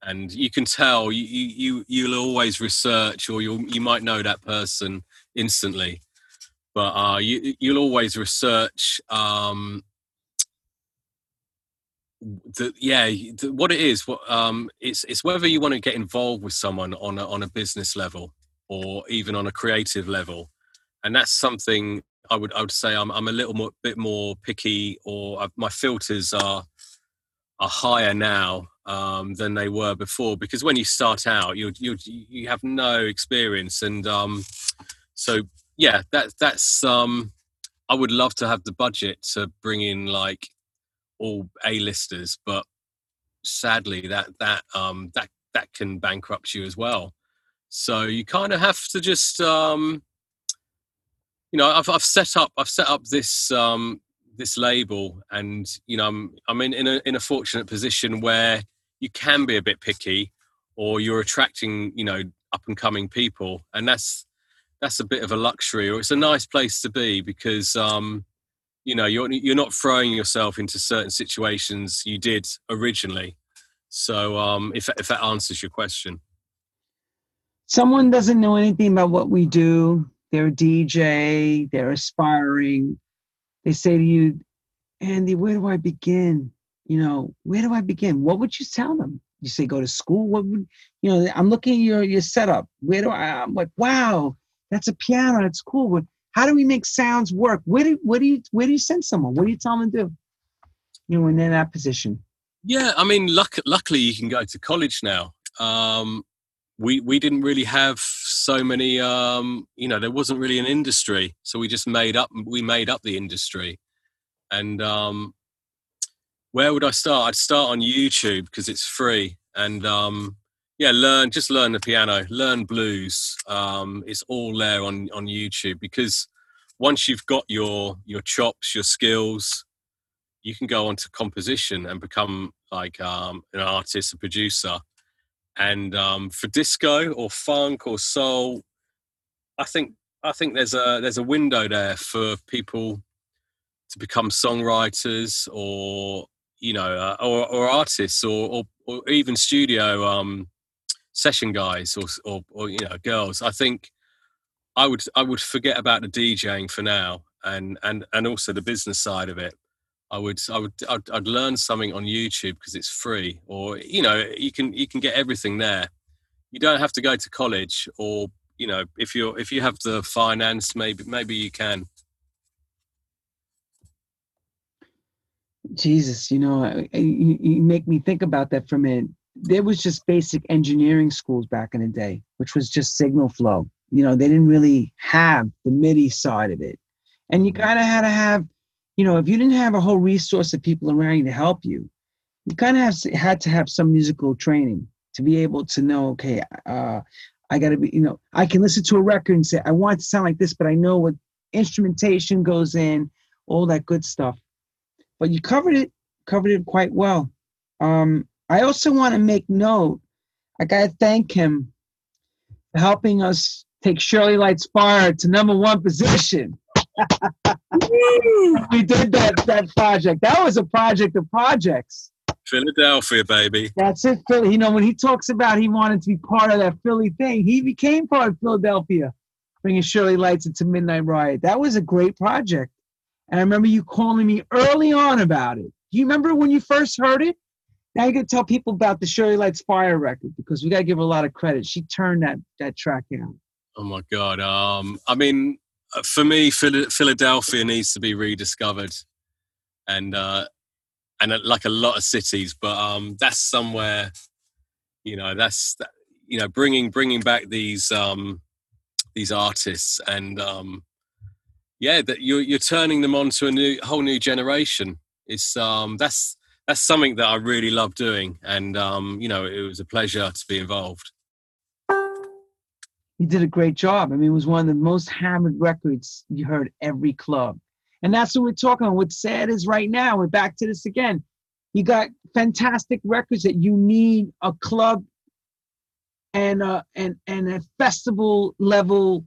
and you can tell you you you'll always research, or you you might know that person instantly, but uh, you you'll always research. Um, the, yeah, the, what it is, what um, it's it's whether you want to get involved with someone on a, on a business level or even on a creative level. And that's something I would I would say I'm I'm a little more bit more picky, or I've, my filters are are higher now um, than they were before. Because when you start out, you you you have no experience, and um, so yeah, that that's um, I would love to have the budget to bring in like all A-listers, but sadly that that um, that that can bankrupt you as well. So you kind of have to just, um, you know, I've, I've set up, I've set up this, um, this label and, you know, I'm, I'm in, in a, in a fortunate position where you can be a bit picky or you're attracting, you know, up and coming people. And that's, that's a bit of a luxury or it's a nice place to be because, um, you know, you're, you're not throwing yourself into certain situations you did originally. So um, if, if that answers your question someone doesn't know anything about what we do, they're a DJ, they're aspiring, they say to you, Andy, where do I begin? You know, where do I begin? What would you tell them? You say go to school. What would you know? I'm looking at your your setup. Where do I? I'm like, wow, that's a piano. That's cool. But how do we make sounds work? Where do where do you where do you send someone? What do you tell them to do? You know, when they're in that position. Yeah, I mean, luck, luckily you can go to college now. Um, we we didn't really have so many um, you know there wasn't really an industry so we just made up we made up the industry. And um, where would i start? I'd start on youtube because it's free and um, yeah learn just learn the piano learn blues um, it's all there on on youtube because once you've got your your chops your skills you can go on to composition and become like um, an artist a producer and um, for disco or funk or soul, I think I think there's a there's a window there for people to become songwriters or you know uh, or, or artists or, or, or even studio um, session guys or, or or you know girls. I think I would I would forget about the DJing for now and and and also the business side of it I would, I would, I'd, I'd learn something on YouTube because it's free, or you know, you can you can get everything there. You don't have to go to college, or you know, if you're if you have the finance, maybe maybe you can. Jesus, you know, you, you make me think about that for a minute. There was just basic engineering schools back in the day, which was just signal flow. You know, they didn't really have the MIDI side of it, and you mm-hmm. kind of had to have you know, if you didn't have a whole resource of people around you to help you, you kind of have had to have some musical training to be able to know, okay, uh, I got to be, you know, I can listen to a record and say, I want to sound like this, but I know what instrumentation goes in, all that good stuff. But you covered it, covered it quite well. Um, I also want to make note, I got to thank him for helping us take Shirley Lites Fire to number one position. We did that that project. That was a project of projects. Philadelphia, baby. That's it, Philly. You know, when he talks about he wanted to be part of that Philly thing, he became part of Philadelphia, bringing Shirley Lites into Midnight Riot. That was a great project. And I remember you calling me early on about it. Do you remember when you first heard it? Now you got to tell people about the Shirley Lites Fire record because we got to give her a lot of credit. She turned that that track out. Oh my God. Um, I mean, for me, Philadelphia needs to be rediscovered, and uh, and like a lot of cities, but um, that's somewhere, you know, that's you know, bringing bringing back these um, these artists, and um, yeah, that you're you're turning them on to a new whole new generation. It's um, that's that's something that I really love doing, and um, you know, it was a pleasure to be involved he did a great job. I mean, it was one of the most hammered records you heard every club. And that's what we're talking about. What's sad is right now, we're back to this again. You got fantastic records that you need a club and a, and, and a festival level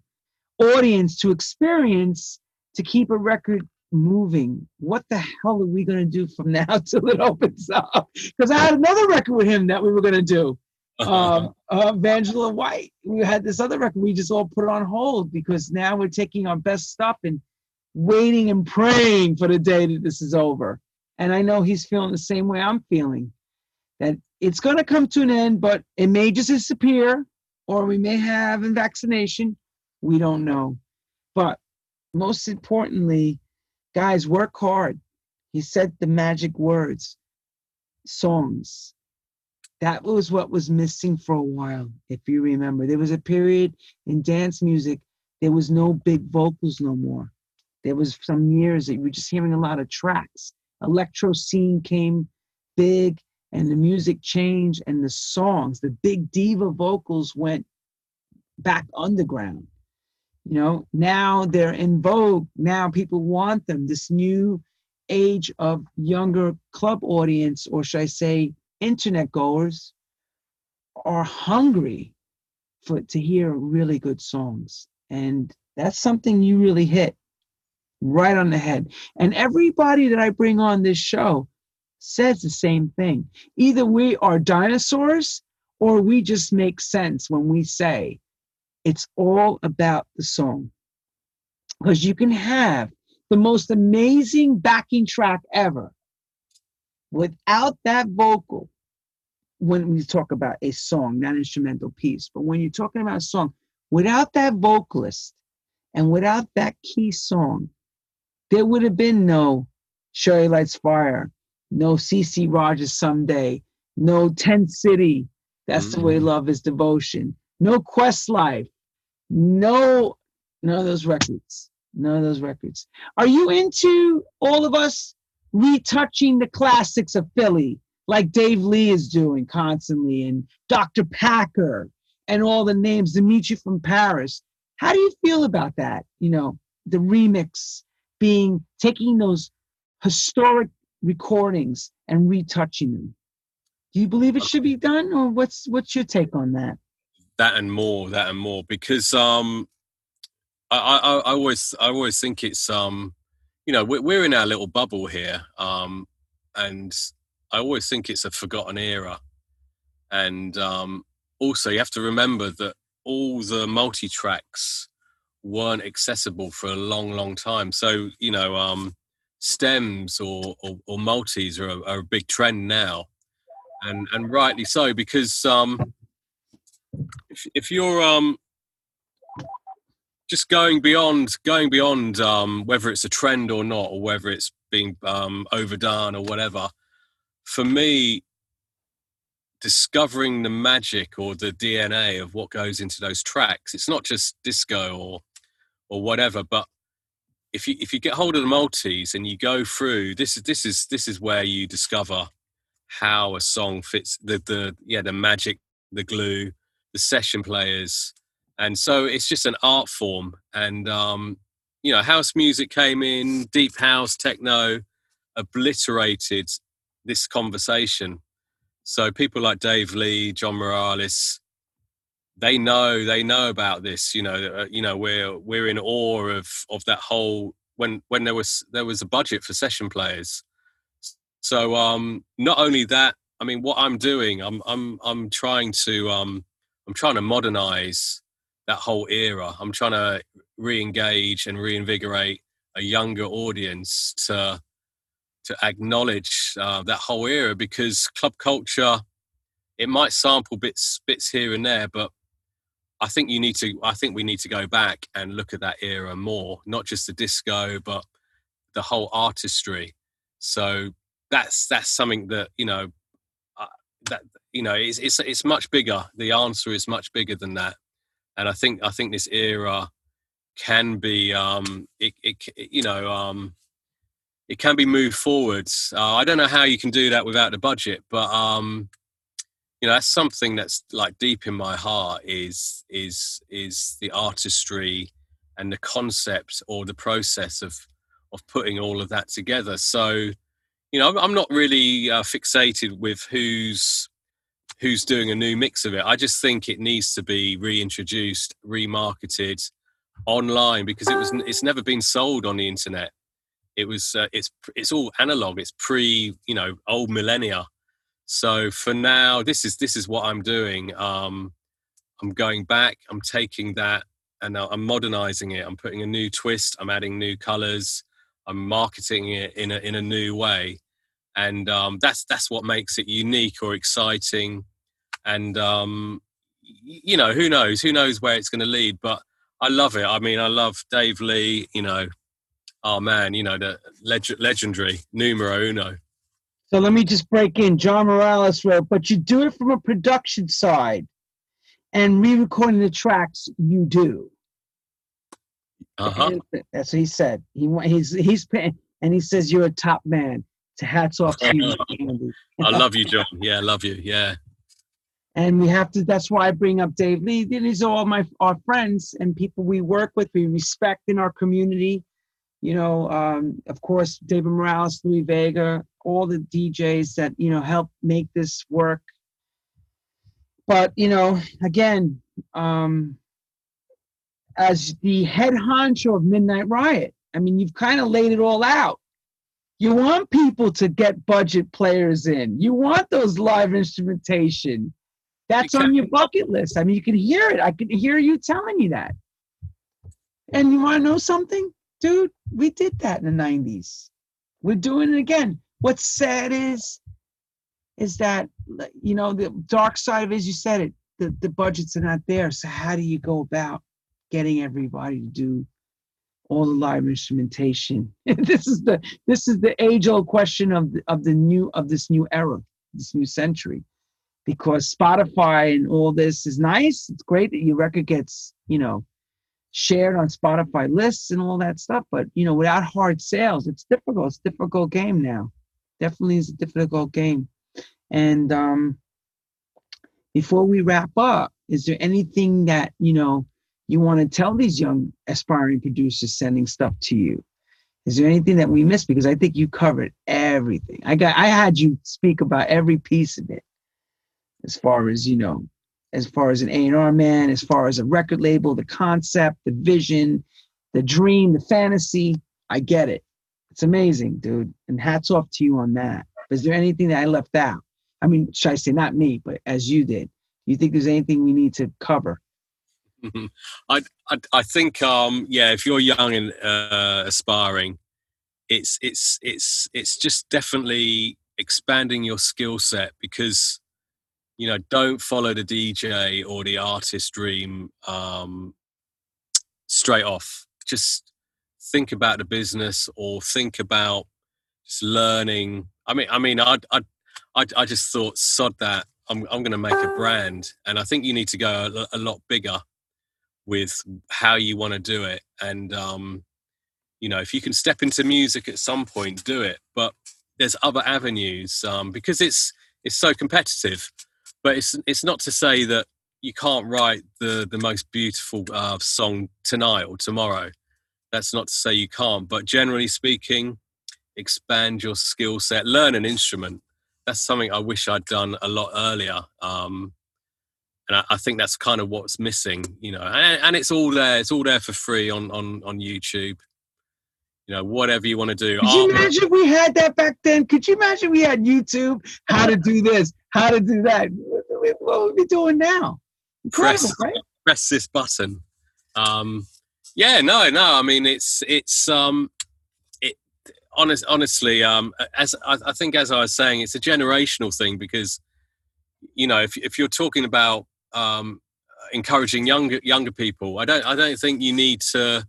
audience to experience to keep a record moving. What the hell are we going to do from now [LAUGHS] till it opens up? Because I had another record with him that we were going to do um, uh, Angela White. We had this other record. We just all put it on hold because now we're taking our best stuff and waiting and praying for the day that this is over. And I know he's feeling the same way I'm feeling. That it's going to come to an end, but it may just disappear, or we may have a vaccination. We don't know. But most importantly, guys, work hard. He said the magic words songs that was what was missing for a while, if you remember. There was a period in dance music, there was no big vocals no more. There was some years that you were just hearing a lot of tracks. Electro scene came big and the music changed and the songs, the big diva vocals went back underground. You know, now they're in vogue. Now people want them. This new age of younger club audience, or should I say, internet goers are hungry for to hear really good songs. And that's something you really hit right on the head. And everybody that i bring on this show says the same thing. Either we are dinosaurs or we just make sense when we say it's all about the song. Because you can have the most amazing backing track ever without that vocal, when we talk about a song, not instrumental piece, but when you're talking about a song, without that vocalist and without that key song, there would have been no Shirley Lites Fire, no CeCe Rogers Someday, no Ten City, That's mm-hmm. the way mm-hmm. love is devotion, no Quest Life, no, none of those records. None of those records. Are you into all of us retouching the classics of Philly, like Dave Lee is doing constantly, and Dr. Packer, and all the names, Dimitri from Paris. How do you feel about that? You know, the remix being taking those historic recordings and retouching them. Do you believe it should be done, or what's what's your take on that? That and more, that and more, because um, I, I, I always I always think it's um you know we're in our little bubble here um, and i always think it's a forgotten era. And um, also you have to remember that all the multi tracks weren't accessible for a long long time. So you know um, stems or, or, or multis are a, are a, big trend now. And and rightly so because um, if, if you're um just going beyond going beyond um, whether it's a trend or not or whether it's being um, overdone or whatever for me discovering the magic or the dna of what goes into those tracks it's not just disco or or whatever but if you if you get hold of the multis and you go through this is this is this is where you discover how a song fits the the yeah the magic the glue the session players and so it's just an art form and um, you know house music came in deep house techno obliterated this conversation so people like dave lee john morales they know they know about this. You know, uh, you know we're we're in awe of of that whole when when there was there was a budget for session players. So um, not only that, I mean, what I'm doing, I'm I'm I'm trying to um, I'm trying to modernize that whole era. I'm trying to re-engage and reinvigorate a younger audience to to acknowledge uh, that whole era because club culture it might sample bits bits here and there but i think you need to i think we need to go back and look at that era more not just the disco but the whole artistry. So that's that's something that you know uh, that you know it's, it's it's much bigger. The answer is much bigger than that and i think i think this era can be um it, it you know um it can be moved forwards. Uh, i don't know how you can do that without the budget but um you know that's something that's like deep in my heart is is is the artistry and the concept or the process of of putting all of that together. So you know i'm not really uh, fixated with who's who's doing a new mix of it i just think it needs to be reintroduced remarketed online because it was it's never been sold on the internet. It was uh, it's it's all analog. It's pre you know old millennia. So for now, this is this is what I'm doing. Um, I'm going back. I'm taking that and I'm modernizing it. I'm putting a new twist. I'm adding new colors. I'm marketing it in a in a new way, and um, that's that's what makes it unique or exciting. And um, you know, who knows? Who knows where it's going to lead? But I love it. I mean, I love Dave Lee. You know, oh man, you know the leg- legendary numero uno. So let me just break in. John Morales wrote, but you do it from a production side, and re-recording the tracks you do. Uh-huh. That's what he said. He he's he's paying, and he says you're a top man. To hats off to you, [LAUGHS] Andy. I love you, [LAUGHS] John. Yeah, I love you. Yeah and we have to that's why i bring up dave lee these are all my our friends and people we work with we respect in our community you know um, of course david morales Louie Vega all the djs that you know help make this work but you know again um, as the head honcho of midnight riot i mean you've kind of laid it all out you want people to get budget players in you want those live instrumentation that's exactly. on your bucket list. I mean, you can hear it. I can hear you telling you that. And you want to know something? Dude, we did that in the 90s. We're doing it again. What's sad is, is that, you know, the dark side of it, as you said it, the, the budgets are not there. So how do you go about getting everybody to do all the live instrumentation? [LAUGHS] this is the this is the age old question of the, of the new of this new era, this new century because Spotify and all this is nice. It's great that your record gets, you know, shared on Spotify lists and all that stuff. But you know, without hard sales, it's difficult. It's a difficult game now. Definitely is a difficult game. And um, before we wrap up, is there anything that you know you want to tell these young aspiring producers sending stuff to you? Is there anything that we missed? Because I think you covered everything. I got I had you speak about every piece of it as far as you know as far as an A&R man, as far as a record label, the concept, the vision, the dream, the fantasy. I get it. It's amazing, dude. And hats off to you on that. Is there anything that I left out? I mean, should I say not me, but as you did? You think there's anything we need to cover? I, I, I think um yeah, if you're young and uh, aspiring, it's it's it's it's just definitely expanding your skill set because you know don't follow the dj or the artist dream um, straight off. Just think about the business or think about just learning. I mean i mean i i i, I just thought sod that. I'm, I'm going to make a brand and i think you need to go a, a lot bigger with how you want to do it and um you know if you can step into music at some point do it but there's other avenues um because it's it's so competitive but it's it's not to say that you can't write the the most beautiful uh, song tonight or tomorrow. That's not to say you can't, but generally speaking, expand your skill set, learn an instrument. That's something I wish I'd done a lot earlier. Um, and I, I, think that's kind of what's missing, you know. And, and, it's all there. It's all there for free on on on YouTube. You know, whatever you want to do. Could you imagine if we had that back then? Could you imagine we had YouTube? How to do this? How to do that? What would we be doing now? Incredible, press, right? Press this button. Um, yeah, no, no. I mean, it's it's um, it honest, honestly, um, as I, I think as I was saying, it's a generational thing because you know, if if you're talking about um, encouraging younger younger people. I don't I don't think you need to.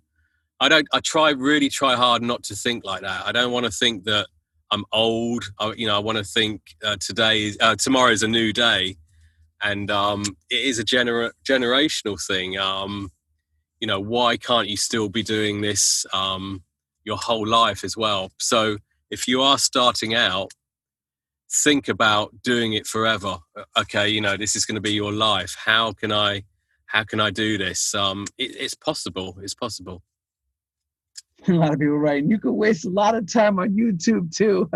I don't. I try really try hard not to think like that. I don't want to think that I'm old. I, you know, I want to think uh, today, uh, tomorrow is a new day, and um, it is a gener- generational thing. Um, you know, why can't you still be doing this um, your whole life as well? So if you are starting out think about doing it forever. Uh, okay you know this is going to be your life. How can i how can i do this? Um it, it's possible it's possible. [LAUGHS] A lot of people writing you could waste a lot of time on youtube too.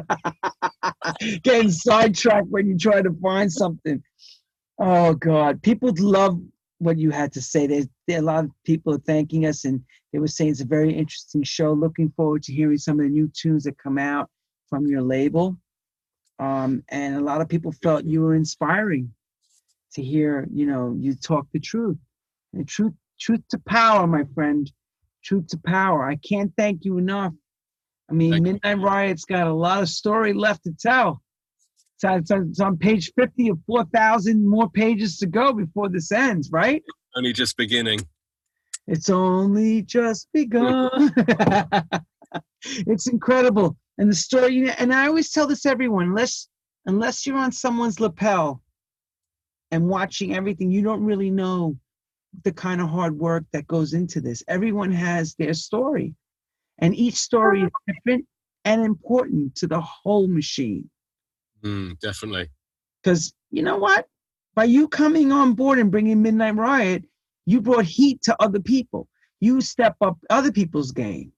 [LAUGHS] Getting sidetracked when you try to find something. Oh god. People love what you had to say. There's there, a lot of people thanking us and they were saying it's a very interesting show. Looking forward to hearing some of the new tunes that come out from your label um, and a lot of people felt you were inspiring to hear you know you talk the truth. And truth truth to power my friend. Truth to power. I can't thank you enough. I mean thank midnight you. riot's got a lot of story left to tell. It's on, it's on, it's on page 50 of 4000 more pages to go before this ends right? Only just beginning. It's only just begun. [LAUGHS] [LAUGHS] It's incredible and the story, and I always tell this everyone, unless unless you're on someone's lapel and watching everything, you don't really know the kind of hard work that goes into this. Everyone has their story, and each story is different and important to the whole machine. Mm, definitely. Because you know what? By you coming on board and bringing Midnight Riot, you brought heat to other people. You step up other people's game.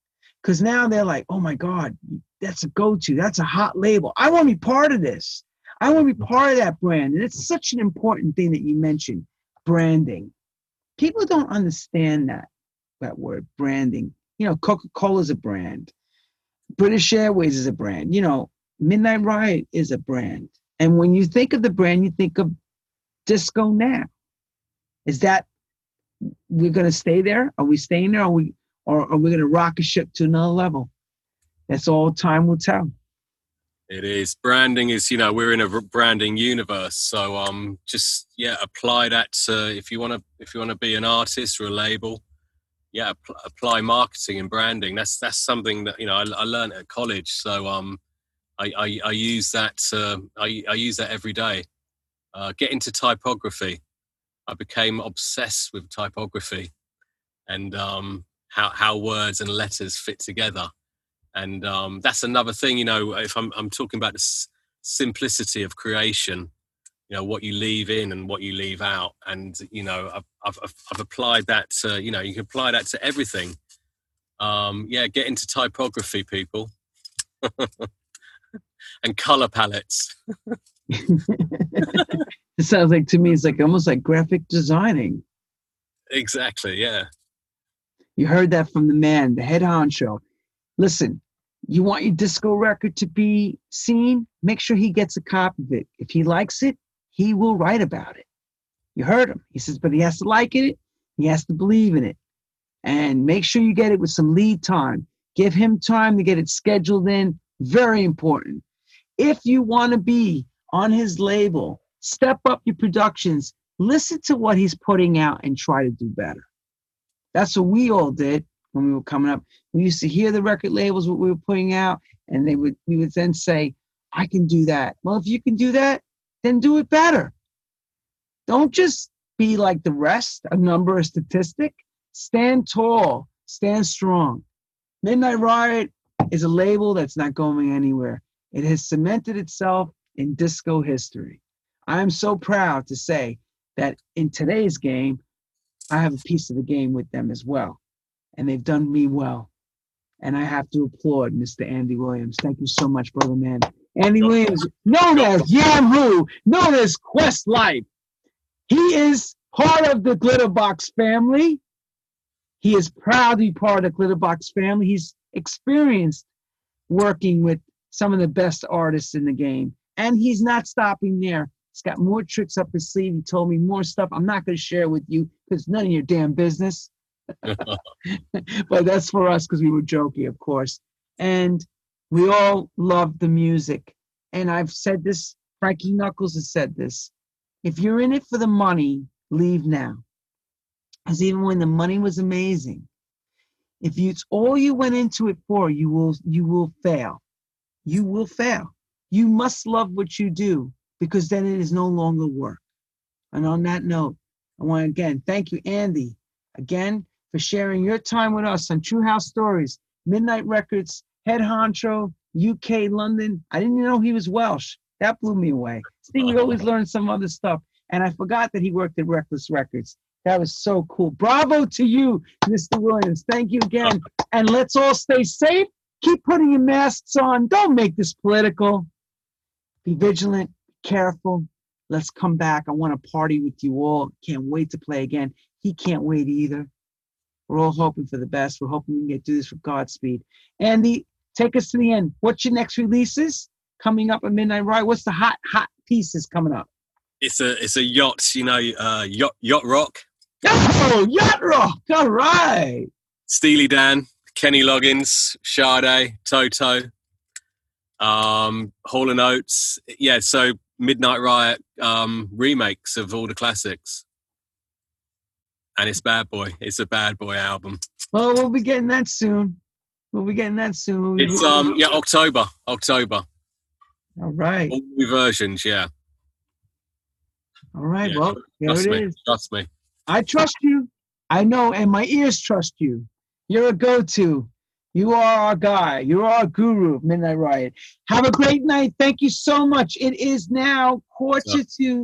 Because now they're like, oh my God, that's a go-to. That's a hot label. I want to be part of this. I want to be part of that brand. And it's such an important thing that you mentioned, branding. People don't understand that that word, branding. You know, Coca-Cola is a brand. British Airways is a brand. You know, Midnight Riot is a brand. And when you think of the brand, you think of disco now. Is that we're going to stay there? Are we staying there? Are we, or are we going to rock a ship to another level? that's all time will tell. It is branding is you know we're in a branding universe, so um just yeah apply that to if you want to if you want to be an artist or a label, yeah pl- apply marketing and branding. That's that's something that you know I, I learned at college, so um I, I, I use that uh, I, I use that every day. Uh, get into typography. I became obsessed with typography and um, how how words and letters fit together. And um, that's another thing you know if i'm, I'm talking about the s- simplicity of creation you know what you leave in and what you leave out. And you know i've, I've, I've applied that to you know you can apply that to everything. Um, yeah get into typography people. [LAUGHS] And color palettes. [LAUGHS] It sounds like to me it's like almost like graphic designing. Exactly yeah you heard that from the man the head honcho listen you want your disco record to be seen? Make sure he gets a copy of it. If he likes it, he will write about it. You heard him. He says, but he has to like it, he has to believe in it. And make sure you get it with some lead time. Give him time to get it scheduled in. Very important. If you want to be on his label, step up your productions, listen to what he's putting out, and try to do better. That's what we all did when we were coming up. We used to hear the record labels, what we were putting out, and they would we would then say, I can do that. Well, if you can do that, then do it better. Don't just be like the rest, a number, a statistic. Stand tall, stand strong. Midnight Riot is a label that's not going anywhere. It has cemented itself in disco history. I am so proud to say that in today's game, I have a piece of the game with them as well and they've done me well. And I have to applaud Mr. Andy Williams. Thank you so much, brother man. Andy Williams, known as Yam Who, known as Quest Life. He is part of the Glitterbox family. He is proud to be part of the Glitterbox family. He's experienced working with some of the best artists in the game. And he's not stopping there. He's got more tricks up his sleeve. He told me more stuff I'm not going to share with you because none of your damn business. [LAUGHS] but that's for us because we were joking, of course. And we all love the music. And I've said this, Frankie Knuckles has said this. If you're in it for the money, leave now. Because even when the money was amazing, if you, it's all you went into it for, you will you will fail. You will fail. You must love what you do because then it is no longer work. And on that note, I want to again thank you, Andy, again for sharing your time with us on True House Stories, Midnight Records, Head Honcho, UK, London. I didn't know he was Welsh. That blew me away. See, we always learn some other stuff. And I forgot that he worked at Reckless Records. That was so cool. Bravo to you, Mr. Williams. Thank you again. And let's all stay safe. Keep putting your masks on. Don't make this political. Be vigilant, careful. Let's come back. I want to party with you all. Can't wait to play again. He can't wait either. We're all hoping for the best. We're hoping we can get through this with Godspeed. Andy, take us to the end. What's your next releases coming up at Midnight Riot? What's the hot, hot pieces coming up? It's a it's a yacht, you know, uh, yacht yacht rock. Oh, yacht rock! All right. Steely Dan, Kenny Loggins, Sade, Toto, um, Hall and Oates. Yeah, so Midnight Riot um, remakes of all the classics. And it's Bad Boy. It's a Bad Boy album. Well, we'll be getting that soon. We'll be getting that soon. It's um yeah October October. All right. All new versions, yeah. All right. Yeah, well, there trust it me. is. Trust me. I trust you. I know, and my ears trust you. You're a go-to. You are our guy. You're our guru Midnight Riot. Have a great night. Thank you so much. It is now quarter to